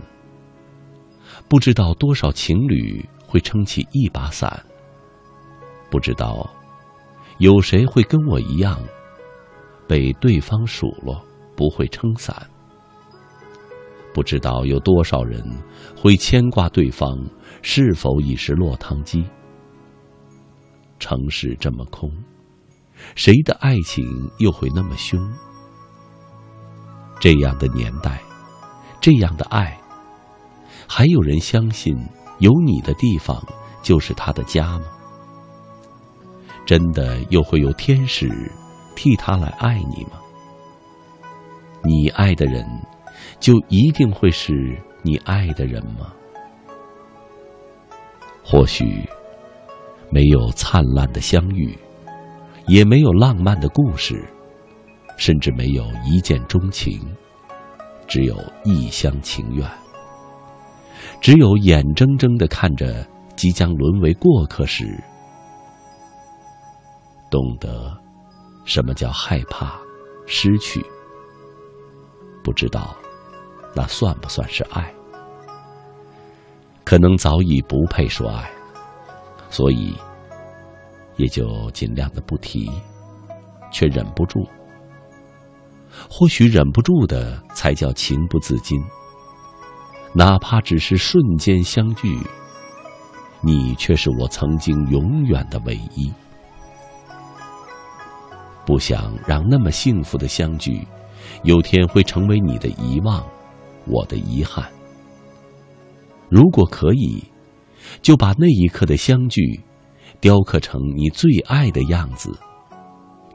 不知道多少情侣会撑起一把伞，不知道有谁会跟我一样被对方数落。不会撑伞，不知道有多少人会牵挂对方是否已是落汤鸡。城市这么空，谁的爱情又会那么凶？这样的年代，这样的爱，还有人相信有你的地方就是他的家吗？真的又会有天使替他来爱你吗？你爱的人，就一定会是你爱的人吗？或许没有灿烂的相遇，也没有浪漫的故事，甚至没有一见钟情，只有一厢情愿。只有眼睁睁的看着即将沦为过客时，懂得什么叫害怕失去。不知道，那算不算是爱？可能早已不配说爱，所以也就尽量的不提，却忍不住。或许忍不住的才叫情不自禁。哪怕只是瞬间相聚，你却是我曾经永远的唯一。不想让那么幸福的相聚。有天会成为你的遗忘，我的遗憾。如果可以，就把那一刻的相聚，雕刻成你最爱的样子，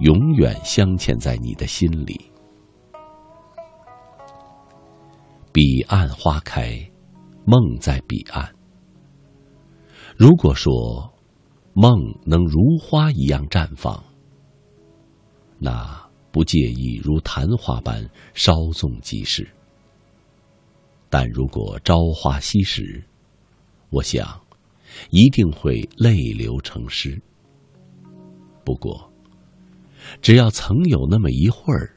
永远镶嵌在你的心里。彼岸花开，梦在彼岸。如果说梦能如花一样绽放，那。不介意如昙花般稍纵即逝，但如果朝花夕拾，我想一定会泪流成诗。不过，只要曾有那么一会儿，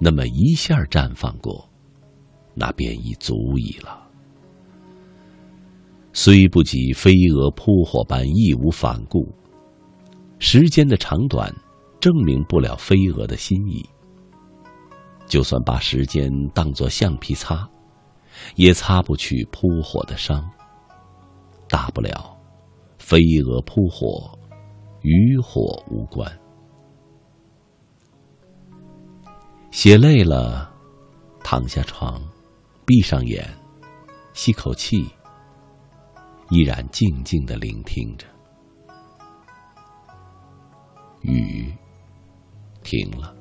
那么一下绽放过，那便已足矣了。虽不及飞蛾扑火般义无反顾，时间的长短。证明不了飞蛾的心意。就算把时间当作橡皮擦，也擦不去扑火的伤。大不了，飞蛾扑火，与火无关。写累了，躺下床，闭上眼，吸口气，依然静静的聆听着雨。停了，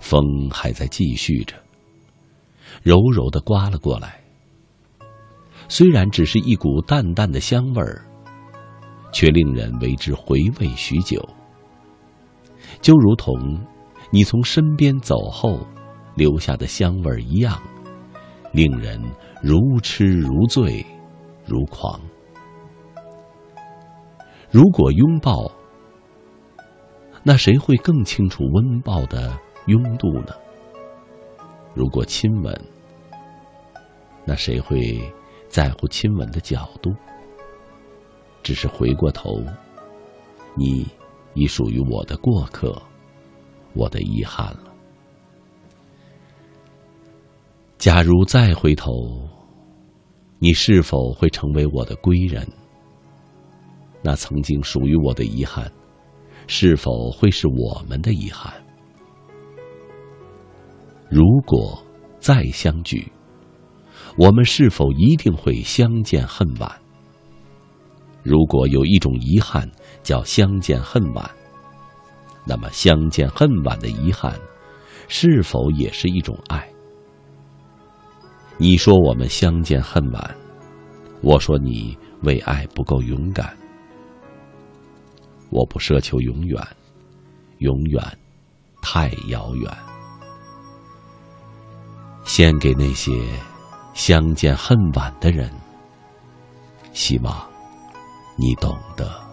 风还在继续着，柔柔的刮了过来。虽然只是一股淡淡的香味儿，却令人为之回味许久。就如同你从身边走后留下的香味儿一样，令人如痴如醉如狂。如果拥抱。那谁会更清楚温抱的拥度呢？如果亲吻，那谁会在乎亲吻的角度？只是回过头，你已属于我的过客，我的遗憾了。假如再回头，你是否会成为我的归人？那曾经属于我的遗憾。是否会是我们的遗憾？如果再相聚，我们是否一定会相见恨晚？如果有一种遗憾叫相见恨晚，那么相见恨晚的遗憾，是否也是一种爱？你说我们相见恨晚，我说你为爱不够勇敢。我不奢求永远永远太遥远。献给那些相见恨晚的人希望你懂得。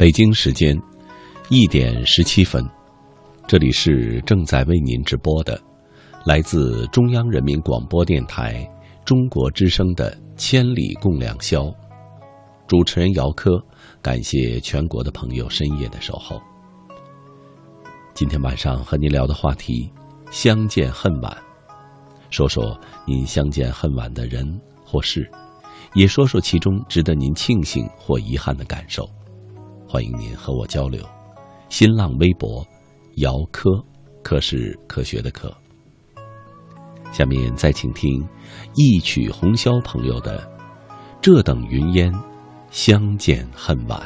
北京时间一点十七分，这里是正在为您直播的，来自中央人民广播电台中国之声的《千里共良宵》，主持人姚科，感谢全国的朋友深夜的守候。今天晚上和您聊的话题：相见恨晚。说说您相见恨晚的人或事，也说说其中值得您庆幸或遗憾的感受。欢迎您和我交流。新浪微博：姚科，科是科学的科。下面再请听一曲红绡朋友的《这等云烟，相见恨晚》。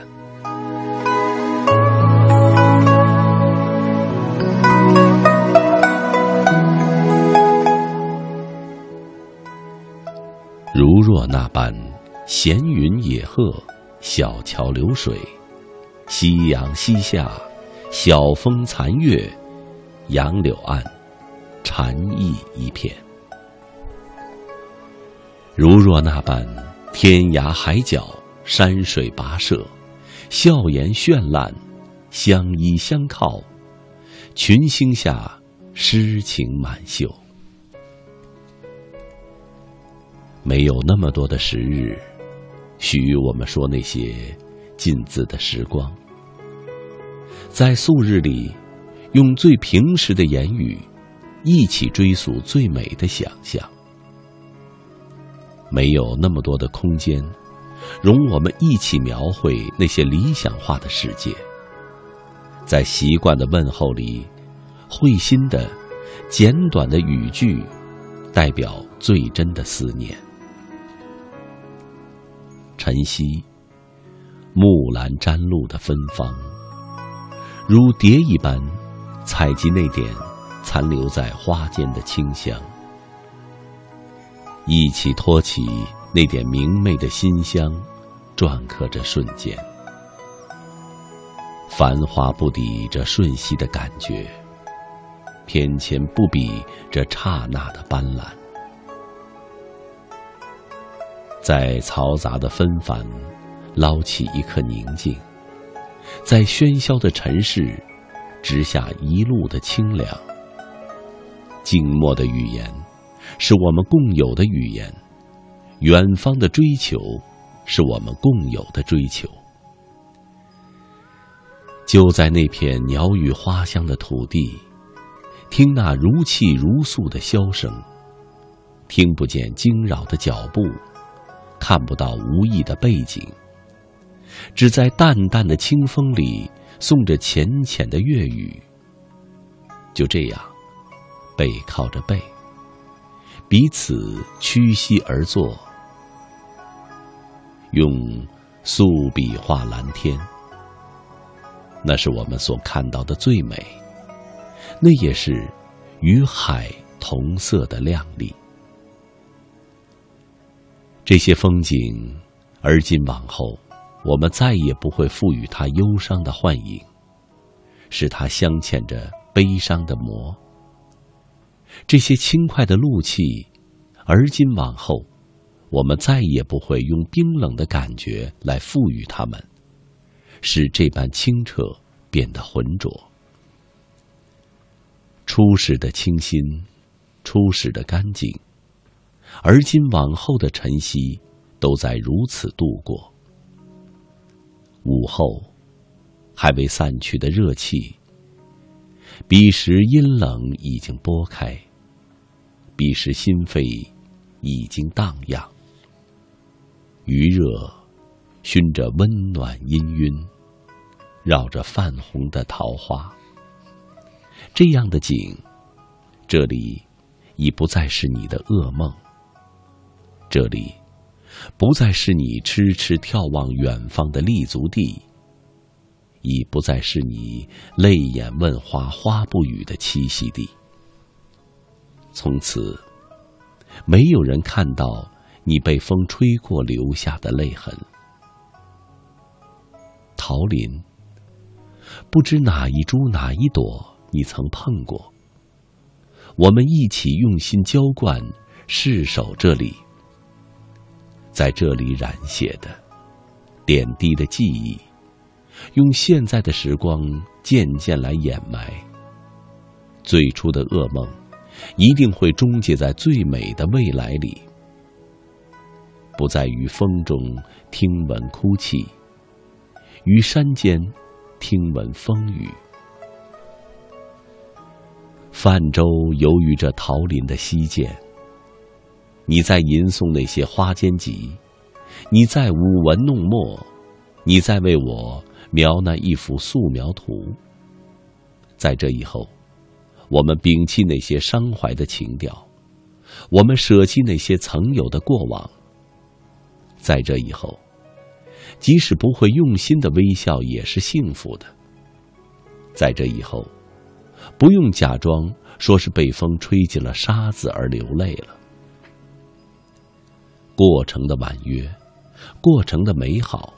如若那般闲云野鹤，小桥流水，夕阳西下，晓风残月，杨柳岸，禅意一片。如若那般天涯海角，山水跋涉，笑颜绚烂，相依相靠，群星下，诗情满袖。没有那么多的时日，许我们说那些尽字的时光，在素日里，用最平实的言语，一起追溯最美的想象。没有那么多的空间，容我们一起描绘那些理想化的世界。在习惯的问候里，会心的、简短的语句，代表最真的思念。晨曦，木兰沾露的芬芳，如蝶一般采集那点残留在花间的清香，一起托起那点明媚的馨香，篆刻着瞬间。繁华不抵这瞬息的感觉，偏跹不比这刹那的斑斓。在嘈杂的纷繁，捞起一颗宁静；在喧嚣的尘世，植下一路的清凉。静默的语言，是我们共有的语言；远方的追求，是我们共有的追求。就在那片鸟语花香的土地，听那如泣如诉的箫声，听不见惊扰的脚步。看不到无意的背景，只在淡淡的清风里送着浅浅的月语。就这样，背靠着背，彼此屈膝而坐，用素笔画蓝天。那是我们所看到的最美，那也是与海同色的亮丽。这些风景，而今往后，我们再也不会赋予它忧伤的幻影，使它镶嵌着悲伤的膜。这些轻快的路气，而今往后，我们再也不会用冰冷的感觉来赋予它们，使这般清澈变得浑浊。初始的清新，初始的干净。而今往后的晨曦，都在如此度过。午后，还未散去的热气，彼时阴冷已经拨开，彼时心扉已经荡漾。余热熏着温暖氤氲，绕着泛红的桃花。这样的景，这里已不再是你的噩梦。这里，不再是你痴痴眺望远方的立足地，已不再是你泪眼问花花不语的栖息地。从此，没有人看到你被风吹过留下的泪痕。桃林，不知哪一株哪一朵你曾碰过。我们一起用心浇灌，试守这里。在这里染写的点滴的记忆，用现在的时光渐渐来掩埋。最初的噩梦，一定会终结在最美的未来里。不再于风中听闻哭泣，于山间听闻风雨。泛舟游于这桃林的溪涧，你在吟诵那些花间集，你在舞文弄墨，你在为我描那一幅素描图。在这以后，我们摒弃那些伤怀的情调，我们舍弃那些曾有的过往。在这以后，即使不会用心的微笑，也是幸福的。在这以后。不用假装说是被风吹进了沙子而流泪了。过程的婉约，过程的美好，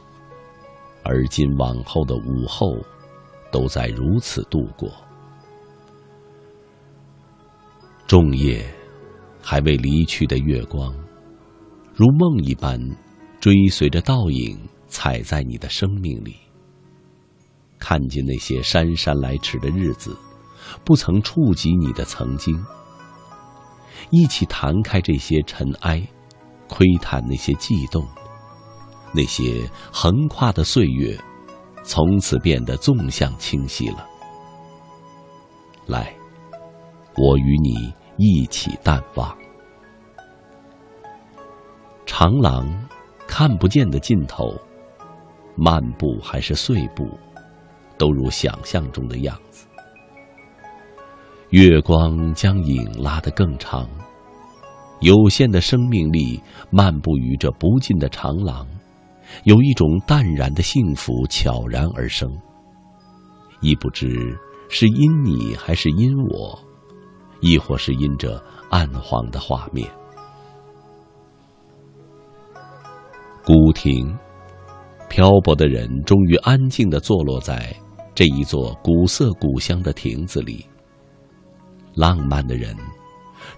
而今往后的午后，都在如此度过。仲夜，还未离去的月光，如梦一般，追随着倒影，踩在你的生命里。看见那些姗姗来迟的日子。不曾触及你的曾经，一起弹开这些尘埃，窥探那些悸动，那些横跨的岁月，从此变得纵向清晰了。来，我与你一起淡忘。长廊，看不见的尽头，漫步还是碎步，都如想象中的样子。月光将影拉得更长，有限的生命力漫步于这不尽的长廊，有一种淡然的幸福悄然而生。亦不知是因你还是因我，亦或是因这暗黄的画面。古亭，漂泊的人终于安静的坐落在这一座古色古香的亭子里。浪漫的人，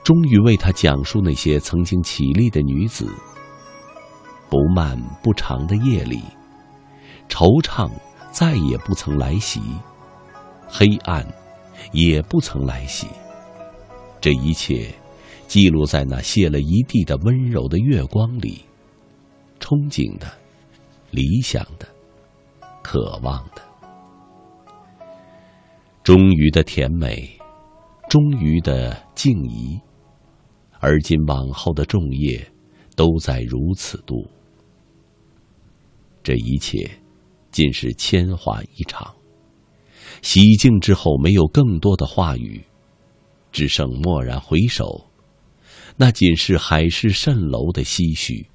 终于为他讲述那些曾经绮丽的女子。不漫不长的夜里，惆怅再也不曾来袭，黑暗也不曾来袭。这一切，记录在那泻了一地的温柔的月光里，憧憬的、理想的、渴望的，终于的甜美。终于的静怡，而今往后的众夜，都在如此度。这一切，尽是铅华一场。洗净之后，没有更多的话语，只剩蓦然回首，那仅是海市蜃楼的唏嘘。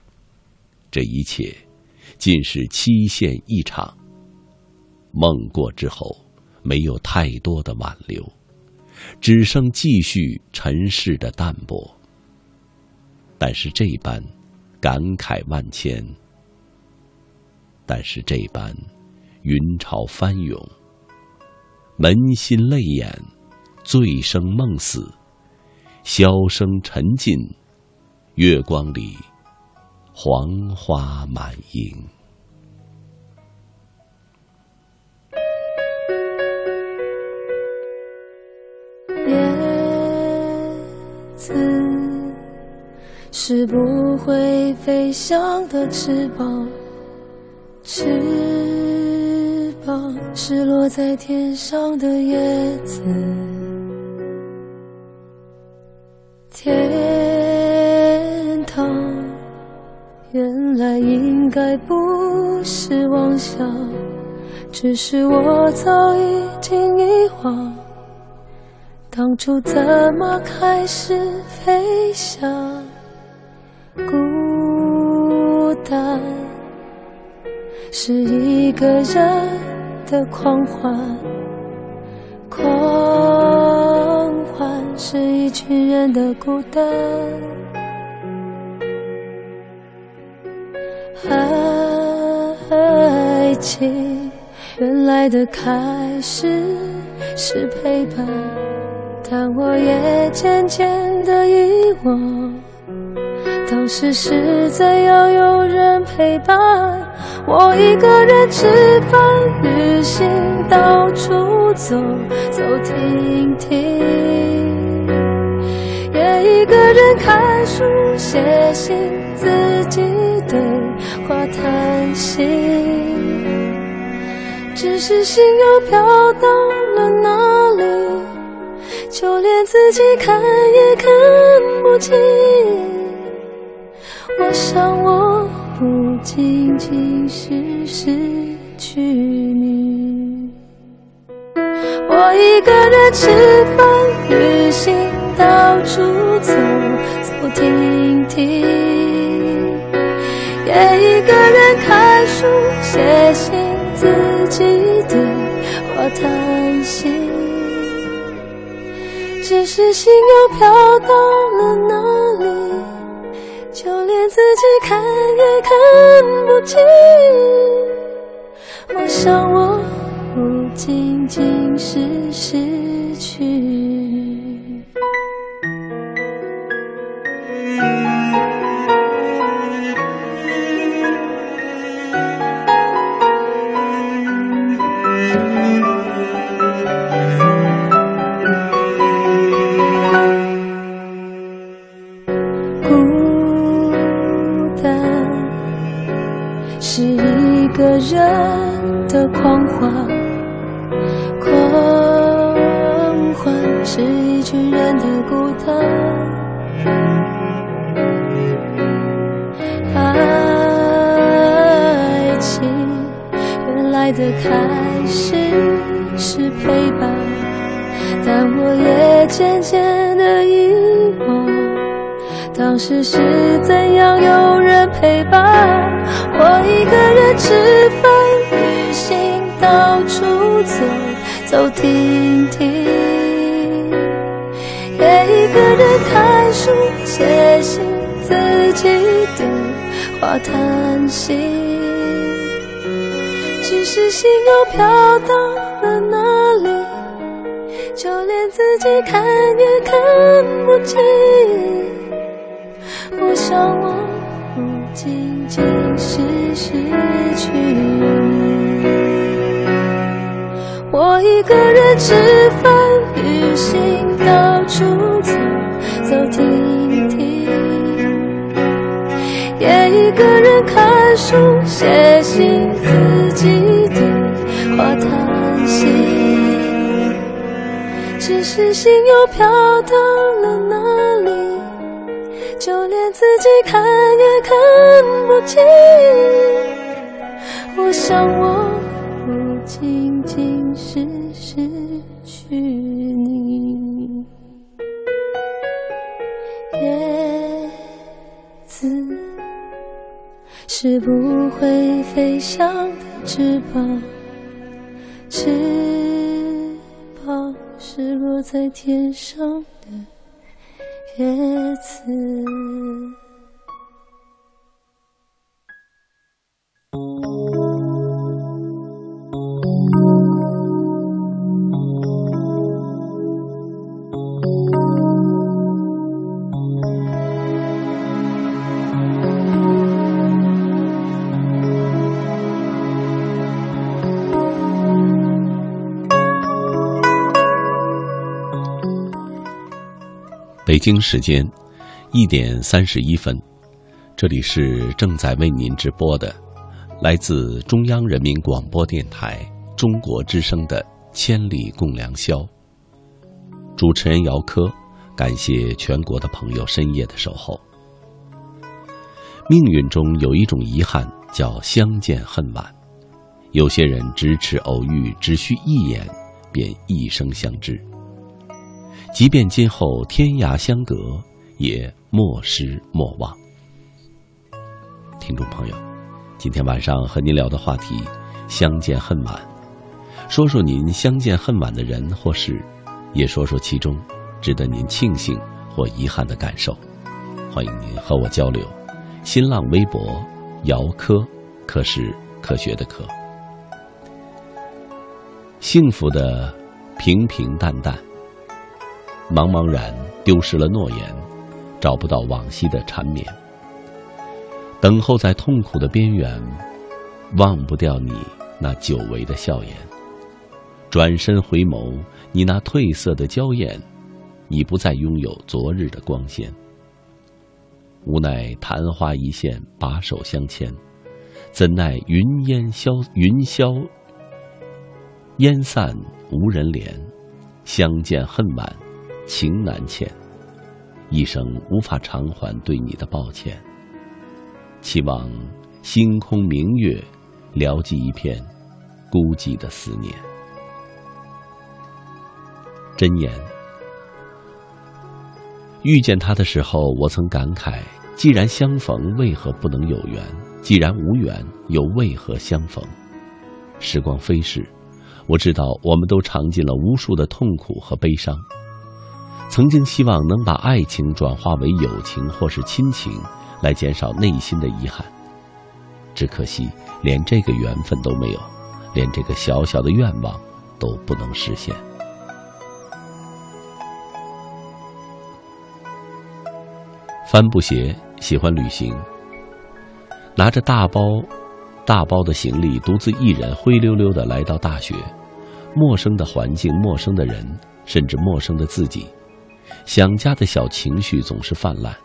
这一切，尽是期限一场。梦过之后，没有太多的挽留。只剩继续尘世的淡泊，但是这般感慨万千，但是这般云潮翻涌，扪心泪眼，醉生梦死，箫声沉浸，月光里黄花满盈。是不会飞翔的翅膀，翅膀是落在天上的叶子。天堂原来应该不是妄想，只是我早已经遗忘，当初怎么开始飞翔。是一个人的狂欢，狂欢是一群人的孤单。爱情原来的开始是陪伴，但我也渐渐的遗忘。当时实在要有人陪伴，我一个人吃饭、旅行、到处走走停停，也一个人看书、写信，自己对话谈心。只是心又飘到了哪里，就连自己看也看不清。我想，我不仅仅是失去你。我一个人吃饭、旅行，到处走走停停，也一个人看书、写信，自己对话谈心。只是心又飘到了哪里？就连自己看也看不清，我想我不仅仅是失去的狂欢，狂欢是一群人的孤单。爱情原来的开始是陪伴，但我也渐渐的遗忘。当时是怎样有人陪伴？我一个人吃饭、旅行，到处走走停停，也一个人看书、写信，自己对话谈心。只是心又飘到了哪里？就连自己看也看不清。我想，我不仅仅是失去你。我一个人吃饭、旅行，到处走走停停，也一个人看书、写信，自己对话谈心。只是心又飘到了哪里？就连自己看也看不清，我想我不仅仅是失去你。叶子是不会飞翔的翅膀，翅膀是落在天上。叶子。北京时间一点三十一分，这里是正在为您直播的，来自中央人民广播电台中国之声的《千里共良宵》。主持人姚科，感谢全国的朋友深夜的守候。命运中有一种遗憾，叫相见恨晚。有些人咫尺偶遇，只需一眼，便一生相知。即便今后天涯相隔，也莫失莫忘。听众朋友，今天晚上和您聊的话题“相见恨晚”，说说您相见恨晚的人或事，也说说其中值得您庆幸或遗憾的感受。欢迎您和我交流。新浪微博“姚科”，科是科学的科。幸福的平平淡淡。茫茫然丢失了诺言，找不到往昔的缠绵。等候在痛苦的边缘，忘不掉你那久违的笑颜。转身回眸，你那褪色的娇艳，已不再拥有昨日的光鲜。无奈昙花一现，把手相牵，怎奈云烟消，云消烟散无人怜。相见恨晚，情难欠，一生无法偿还对你的抱歉。期望星空明月，聊寄一片孤寂的思念。真言：遇见他的时候，我曾感慨：既然相逢，为何不能有缘？既然无缘，又为何相逢？时光飞逝。我知道，我们都尝尽了无数的痛苦和悲伤。曾经希望能把爱情转化为友情或是亲情，来减少内心的遗憾。只可惜，连这个缘分都没有，连这个小小的愿望都不能实现。帆布鞋喜欢旅行，拿着大包。大包的行李，独自一人灰溜溜的来到大学，陌生的环境，陌生的人，甚至陌生的自己，想家的小情绪总是泛滥。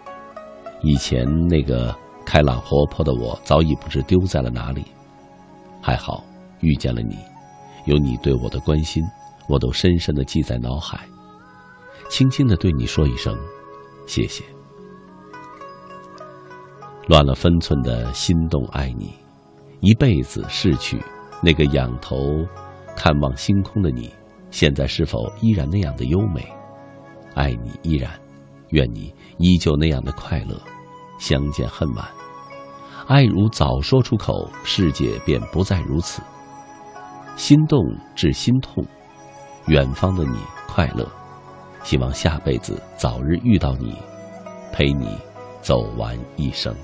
以前那个开朗活泼的我，早已不知丢在了哪里。还好遇见了你，有你对我的关心，我都深深的记在脑海，轻轻的对你说一声，谢谢。乱了分寸的心动，爱你。一辈子逝去，那个仰头看望星空的你，现在是否依然那样的优美？爱你依然，愿你依旧那样的快乐。相见恨晚，爱如早说出口，世界便不再如此。心动至心痛，远方的你快乐，希望下辈子早日遇到你，陪你走完一生。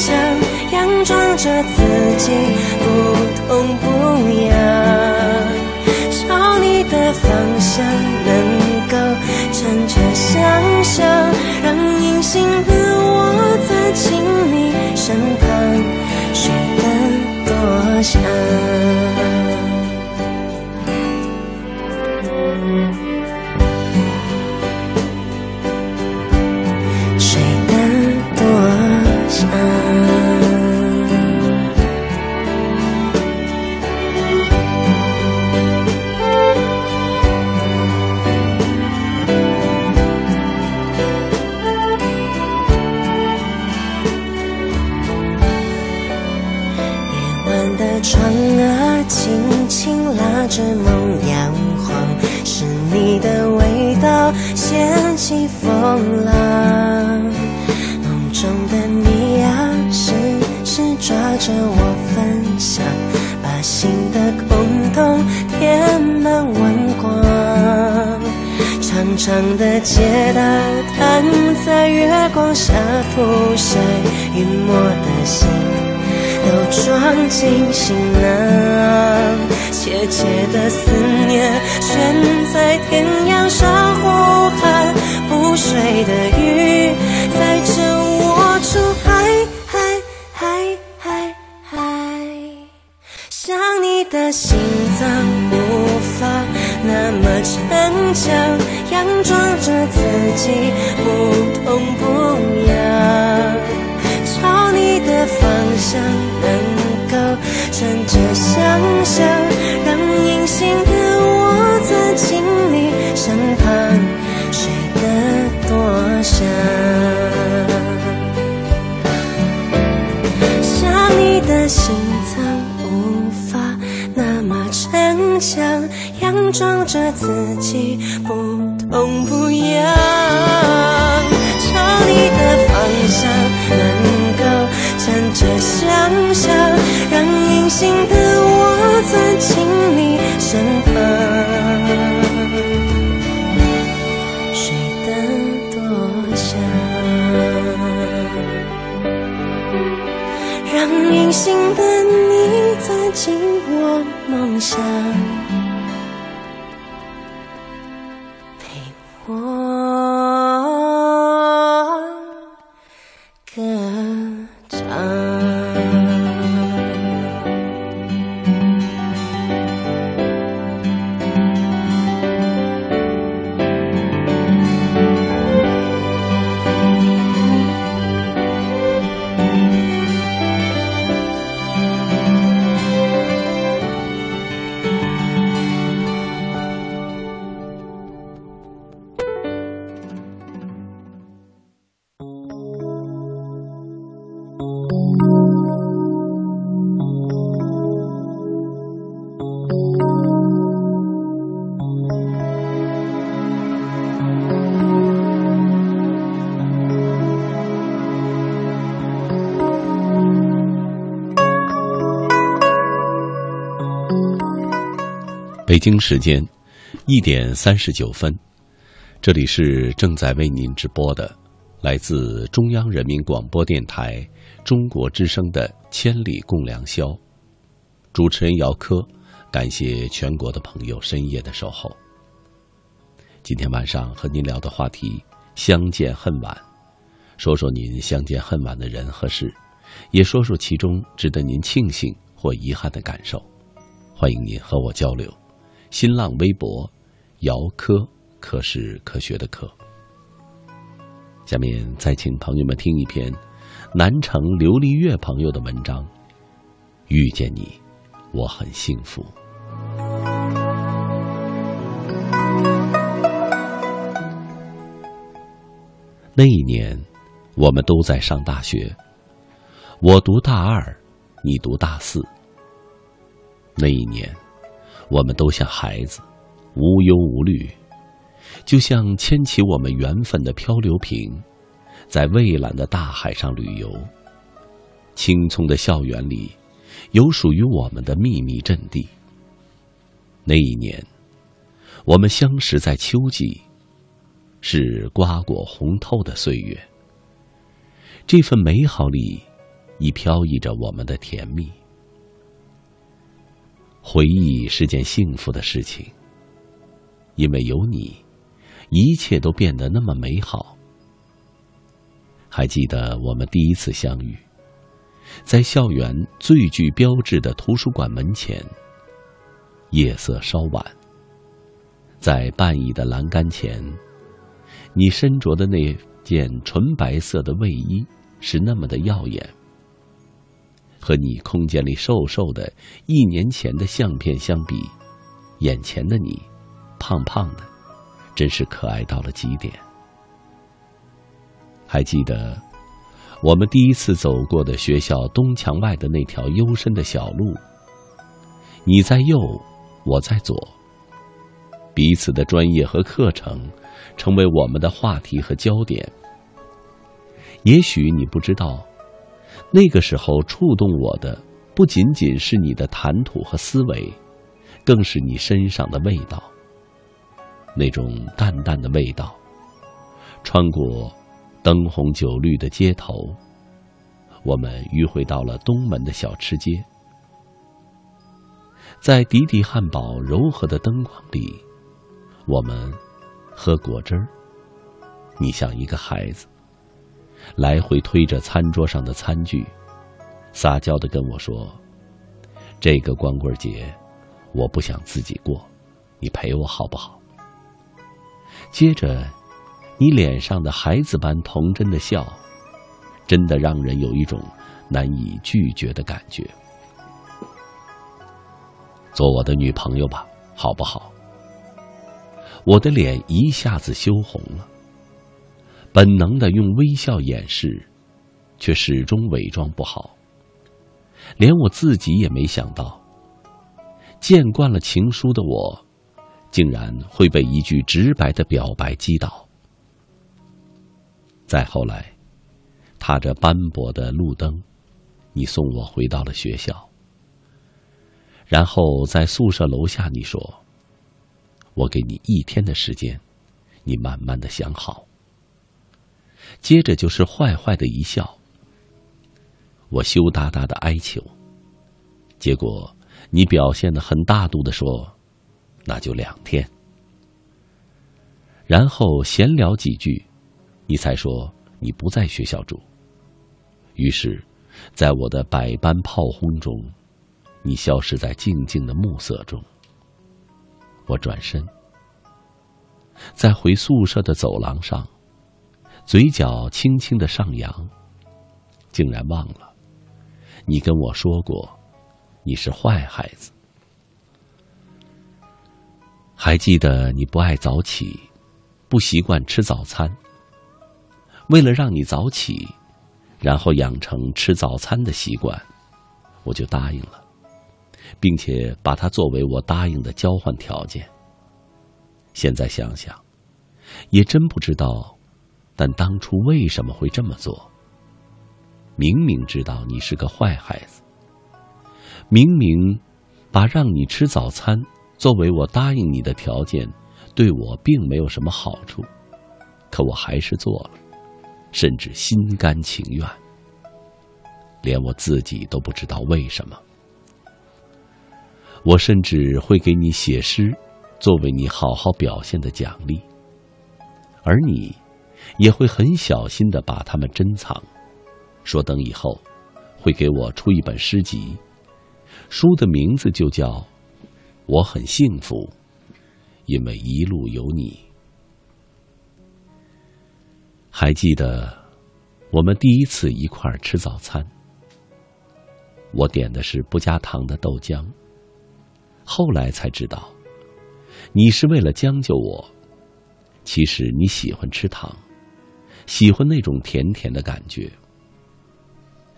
想，佯装着自己不痛不痒，朝你的方向能。趁着想象，让隐形的我在亲你身旁，睡得多香。长的街道躺在月光下铺晒，隐没的心都装进行囊，切切的思念悬在天涯上呼喊，不睡的鱼载着我出海，海海海海海，想你的心脏。逞强佯装着自己不痛不痒，朝你的方向能够顺着想象，让隐形的我钻进你身旁，睡得多香。想你的心脏无法那么逞强。装着自己不痛不痒，朝你的方向能够站着想象，让隐形的我钻进你身旁，睡得多香。让隐形的你钻进我梦乡，北京时间一点三十九分，这里是正在为您直播的，来自中央人民广播电台中国之声的《千里共良宵》，主持人姚科，感谢全国的朋友深夜的守候。今天晚上和您聊的话题“相见恨晚”，说说您相见恨晚的人和事，也说说其中值得您庆幸或遗憾的感受。欢迎您和我交流。新浪微博，姚科，科是科学的科。下面再请朋友们听一篇南城琉璃月朋友的文章。遇见你，我很幸福。那一年，我们都在上大学，我读大二，你读大四。那一年。我们都像孩子，无忧无虑，就像牵起我们缘分的漂流瓶，在蔚蓝的大海上旅游。青葱的校园里，有属于我们的秘密阵地。那一年，我们相识在秋季，是瓜果红透的岁月。这份美好里，已飘逸着我们的甜蜜。回忆是件幸福的事情，因为有你，一切都变得那么美好。还记得我们第一次相遇，在校园最具标志的图书馆门前。夜色稍晚，在半倚的栏杆前，你身着的那件纯白色的卫衣是那么的耀眼。和你空间里瘦瘦的一年前的相片相比，眼前的你，胖胖的，真是可爱到了极点。还记得我们第一次走过的学校东墙外的那条幽深的小路，你在右，我在左，彼此的专业和课程成为我们的话题和焦点。也许你不知道。那个时候，触动我的不仅仅是你的谈吐和思维，更是你身上的味道。那种淡淡的味道，穿过灯红酒绿的街头，我们迂回到了东门的小吃街，在迪迪汉堡柔和的灯光里，我们喝果汁儿。你像一个孩子。来回推着餐桌上的餐具，撒娇的跟我说：“这个光棍节，我不想自己过，你陪我好不好？”接着，你脸上的孩子般童真的笑，真的让人有一种难以拒绝的感觉。做我的女朋友吧，好不好？我的脸一下子羞红了，本能的用微笑掩饰，却始终伪装不好。连我自己也没想到，见惯了情书的我，竟然会被一句直白的表白击倒。再后来，踏着斑驳的路灯，你送我回到了学校。然后在宿舍楼下，你说：“我给你一天的时间，你慢慢的想好。”接着就是坏坏的一笑。我羞答答的哀求，结果你表现的很大度的说：“那就两天。”然后闲聊几句，你才说你不在学校住。于是，在我的百般炮轰中。你消失在静静的暮色中。我转身，在回宿舍的走廊上，嘴角轻轻的上扬，竟然忘了，你跟我说过，你是坏孩子。还记得你不爱早起，不习惯吃早餐。为了让你早起，然后养成吃早餐的习惯，我就答应了。并且把它作为我答应的交换条件。现在想想，也真不知道，但当初为什么会这么做？明明知道你是个坏孩子，明明把让你吃早餐作为我答应你的条件，对我并没有什么好处，可我还是做了，甚至心甘情愿，连我自己都不知道为什么。我甚至会给你写诗，作为你好好表现的奖励，而你也会很小心的把它们珍藏，说等以后会给我出一本诗集，书的名字就叫《我很幸福，因为一路有你》。还记得我们第一次一块儿吃早餐，我点的是不加糖的豆浆。后来才知道，你是为了将就我。其实你喜欢吃糖，喜欢那种甜甜的感觉。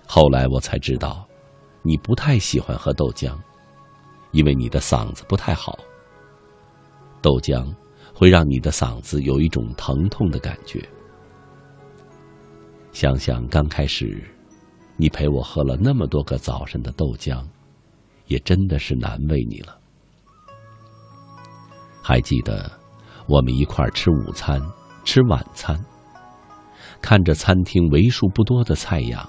后来我才知道，你不太喜欢喝豆浆，因为你的嗓子不太好。豆浆会让你的嗓子有一种疼痛的感觉。想想刚开始，你陪我喝了那么多个早晨的豆浆，也真的是难为你了。还记得，我们一块儿吃午餐、吃晚餐，看着餐厅为数不多的菜样，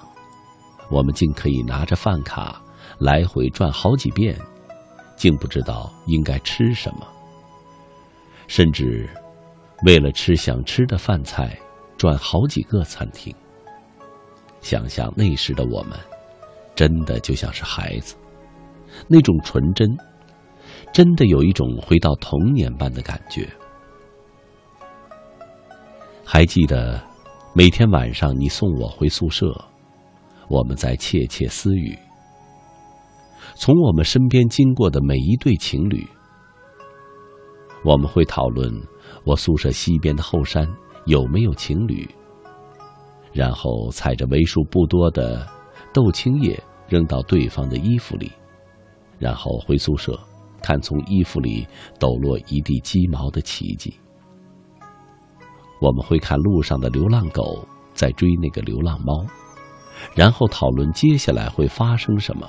我们竟可以拿着饭卡来回转好几遍，竟不知道应该吃什么。甚至为了吃想吃的饭菜，转好几个餐厅。想想那时的我们，真的就像是孩子，那种纯真。真的有一种回到童年般的感觉。还记得每天晚上你送我回宿舍，我们在窃窃私语。从我们身边经过的每一对情侣，我们会讨论我宿舍西边的后山有没有情侣，然后踩着为数不多的豆青叶扔到对方的衣服里，然后回宿舍。看从衣服里抖落一地鸡毛的奇迹，我们会看路上的流浪狗在追那个流浪猫，然后讨论接下来会发生什么。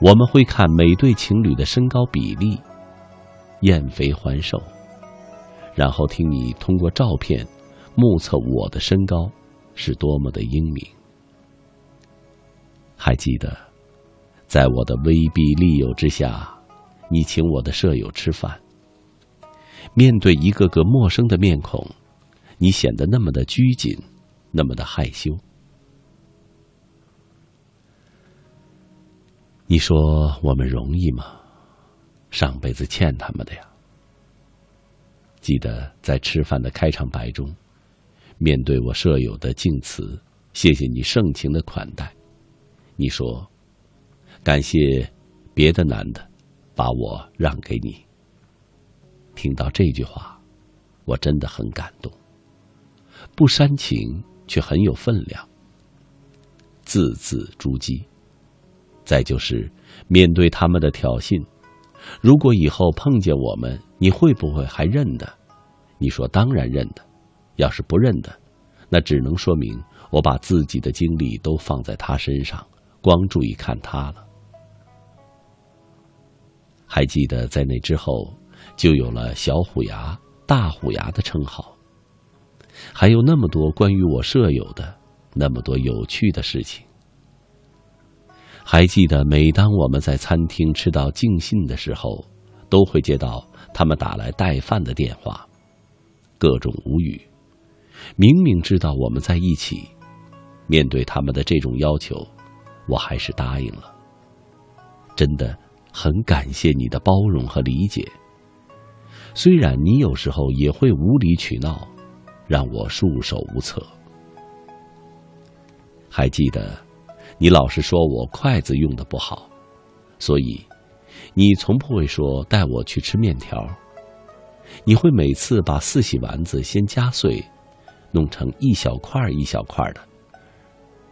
我们会看每对情侣的身高比例，验肥还瘦，然后听你通过照片目测我的身高是多么的英明。还记得。在我的威逼利诱之下，你请我的舍友吃饭。面对一个个陌生的面孔，你显得那么的拘谨，那么的害羞。你说我们容易吗？上辈子欠他们的呀。记得在吃饭的开场白中，面对我舍友的敬词，谢谢你盛情的款待。你说，感谢别的男的把我让给你。听到这句话，我真的很感动，不煽情却很有分量，字字珠玑。再就是面对他们的挑衅。如果以后碰见我们，你会不会还认得？你说当然认得。要是不认得，那只能说明我把自己的精力都放在他身上，光注意看他了。还记得在那之后，就有了小虎牙、大虎牙的称号，还有那么多关于我舍友的那么多有趣的事情。还记得，每当我们在餐厅吃到尽兴的时候，都会接到他们打来带饭的电话，各种无语。明明知道我们在一起，面对他们的这种要求，我还是答应了。真的很感谢你的包容和理解。虽然你有时候也会无理取闹，让我束手无策。还记得。你老是说我筷子用的不好，所以你从不会说带我去吃面条。你会每次把四喜丸子先夹碎，弄成一小块一小块的，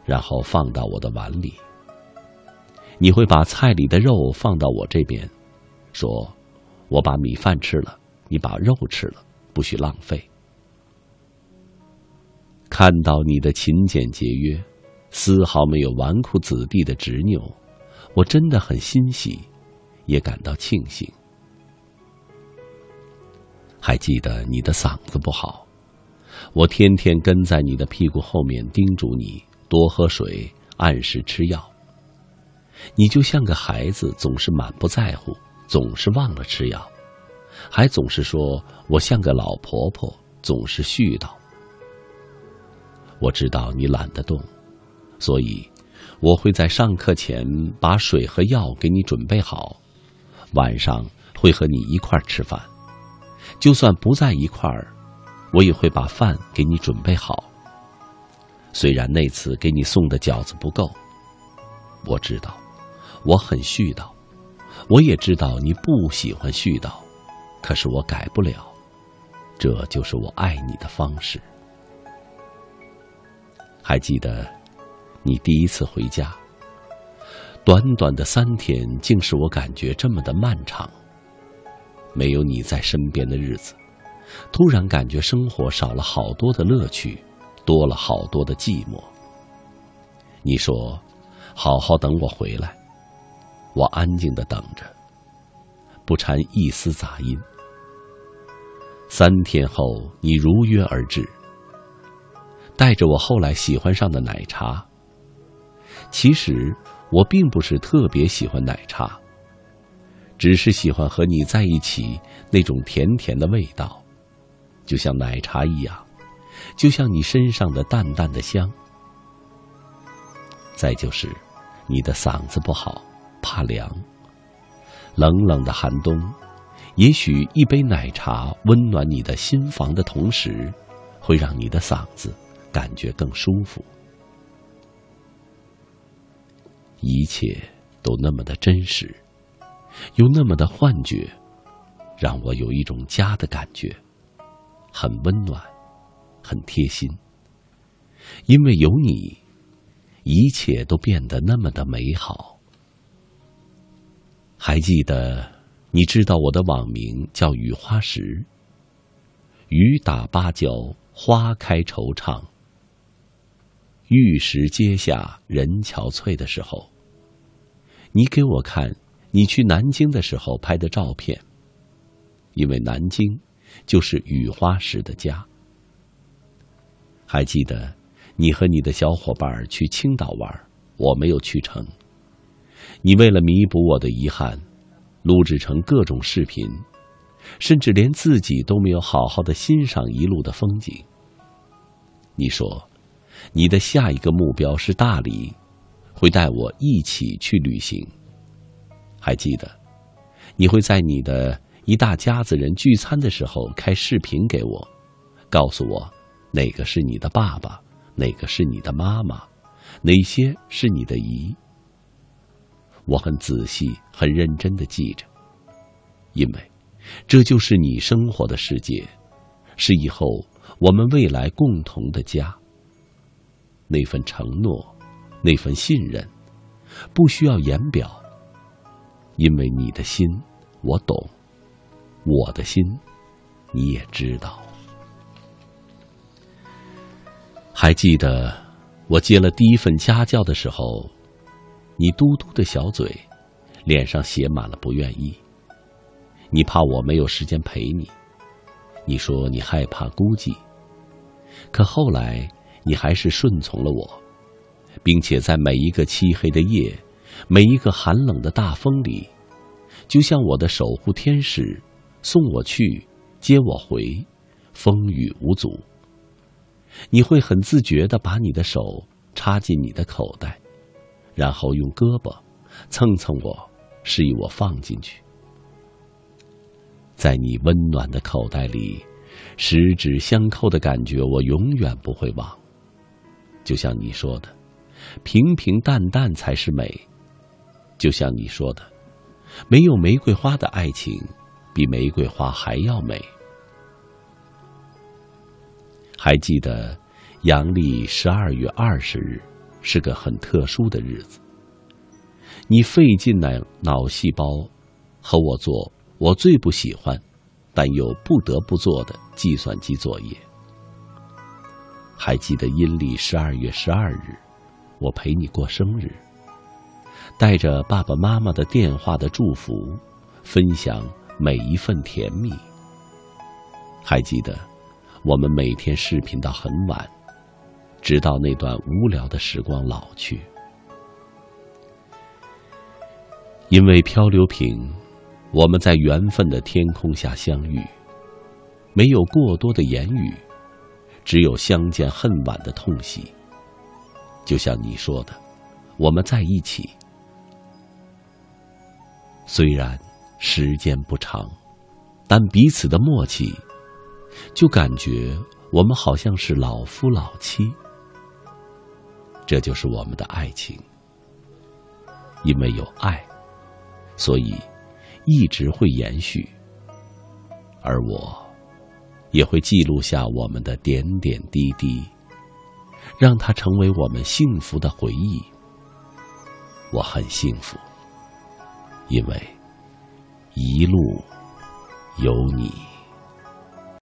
然后放到我的碗里。你会把菜里的肉放到我这边，说：“我把米饭吃了，你把肉吃了，不许浪费。”看到你的勤俭节约。丝毫没有纨绔子弟的执拗，我真的很欣喜，也感到庆幸。还记得你的嗓子不好，我天天跟在你的屁股后面叮嘱你多喝水，按时吃药。你就像个孩子，总是满不在乎，总是忘了吃药，还总是说我像个老婆婆，总是絮叨。我知道你懒得动。所以，我会在上课前把水和药给你准备好，晚上会和你一块儿吃饭。就算不在一块儿，我也会把饭给你准备好。虽然那次给你送的饺子不够，我知道，我很絮叨，我也知道你不喜欢絮叨，可是我改不了，这就是我爱你的方式。还记得？你第一次回家，短短的三天，竟使我感觉这么的漫长。没有你在身边的日子，突然感觉生活少了好多的乐趣，多了好多的寂寞。你说：“好好等我回来。”我安静的等着，不掺一丝杂音。三天后，你如约而至，带着我后来喜欢上的奶茶。其实我并不是特别喜欢奶茶，只是喜欢和你在一起那种甜甜的味道，就像奶茶一样，就像你身上的淡淡的香。再就是你的嗓子不好，怕凉。冷冷的寒冬，也许一杯奶茶温暖你的心房的同时，会让你的嗓子感觉更舒服。一切都那么的真实，又那么的幻觉，让我有一种家的感觉，很温暖，很贴心。因为有你，一切都变得那么的美好。还记得，你知道我的网名叫雨花石。雨打芭蕉，花开惆怅。玉石阶下，人憔悴的时候。你给我看你去南京的时候拍的照片，因为南京就是雨花石的家。还记得你和你的小伙伴去青岛玩，我没有去成。你为了弥补我的遗憾，录制成各种视频，甚至连自己都没有好好的欣赏一路的风景。你说，你的下一个目标是大理。会带我一起去旅行。还记得，你会在你的一大家子人聚餐的时候开视频给我，告诉我哪个是你的爸爸，哪个是你的妈妈，哪些是你的姨。我很仔细、很认真的记着，因为这就是你生活的世界，是以后我们未来共同的家。那份承诺，那份信任，不需要言表，因为你的心我懂，我的心你也知道。还记得我接了第一份家教的时候。你嘟嘟的小嘴，脸上写满了不愿意。你怕我没有时间陪你，你说你害怕孤寂。可后来，你还是顺从了我，并且在每一个漆黑的夜，每一个寒冷的大风里，就像我的守护天使，送我去，接我回，风雨无阻。你会很自觉的把你的手插进你的口袋。然后用胳膊蹭蹭我，示意我放进去。在你温暖的口袋里，十指相扣的感觉，我永远不会忘。就像你说的，平平淡淡才是美。就像你说的，没有玫瑰花的爱情，比玫瑰花还要美。还记得阳历十二月二十日。是个很特殊的日子。你费尽脑脑细胞，和我做我最不喜欢，但又不得不做的计算机作业。还记得阴历十二月十二日，我陪你过生日，带着爸爸妈妈的电话的祝福，分享每一份甜蜜。还记得我们每天视频到很晚。直到那段无聊的时光老去，因为漂流瓶，我们在缘分的天空下相遇，没有过多的言语，只有相见恨晚的痛惜。就像你说的，我们在一起，虽然时间不长，但彼此的默契，就感觉我们好像是老夫老妻。这就是我们的爱情，因为有爱，所以一直会延续。而我也会记录下我们的点点滴滴，让它成为我们幸福的回忆。我很幸福，因为一路有你。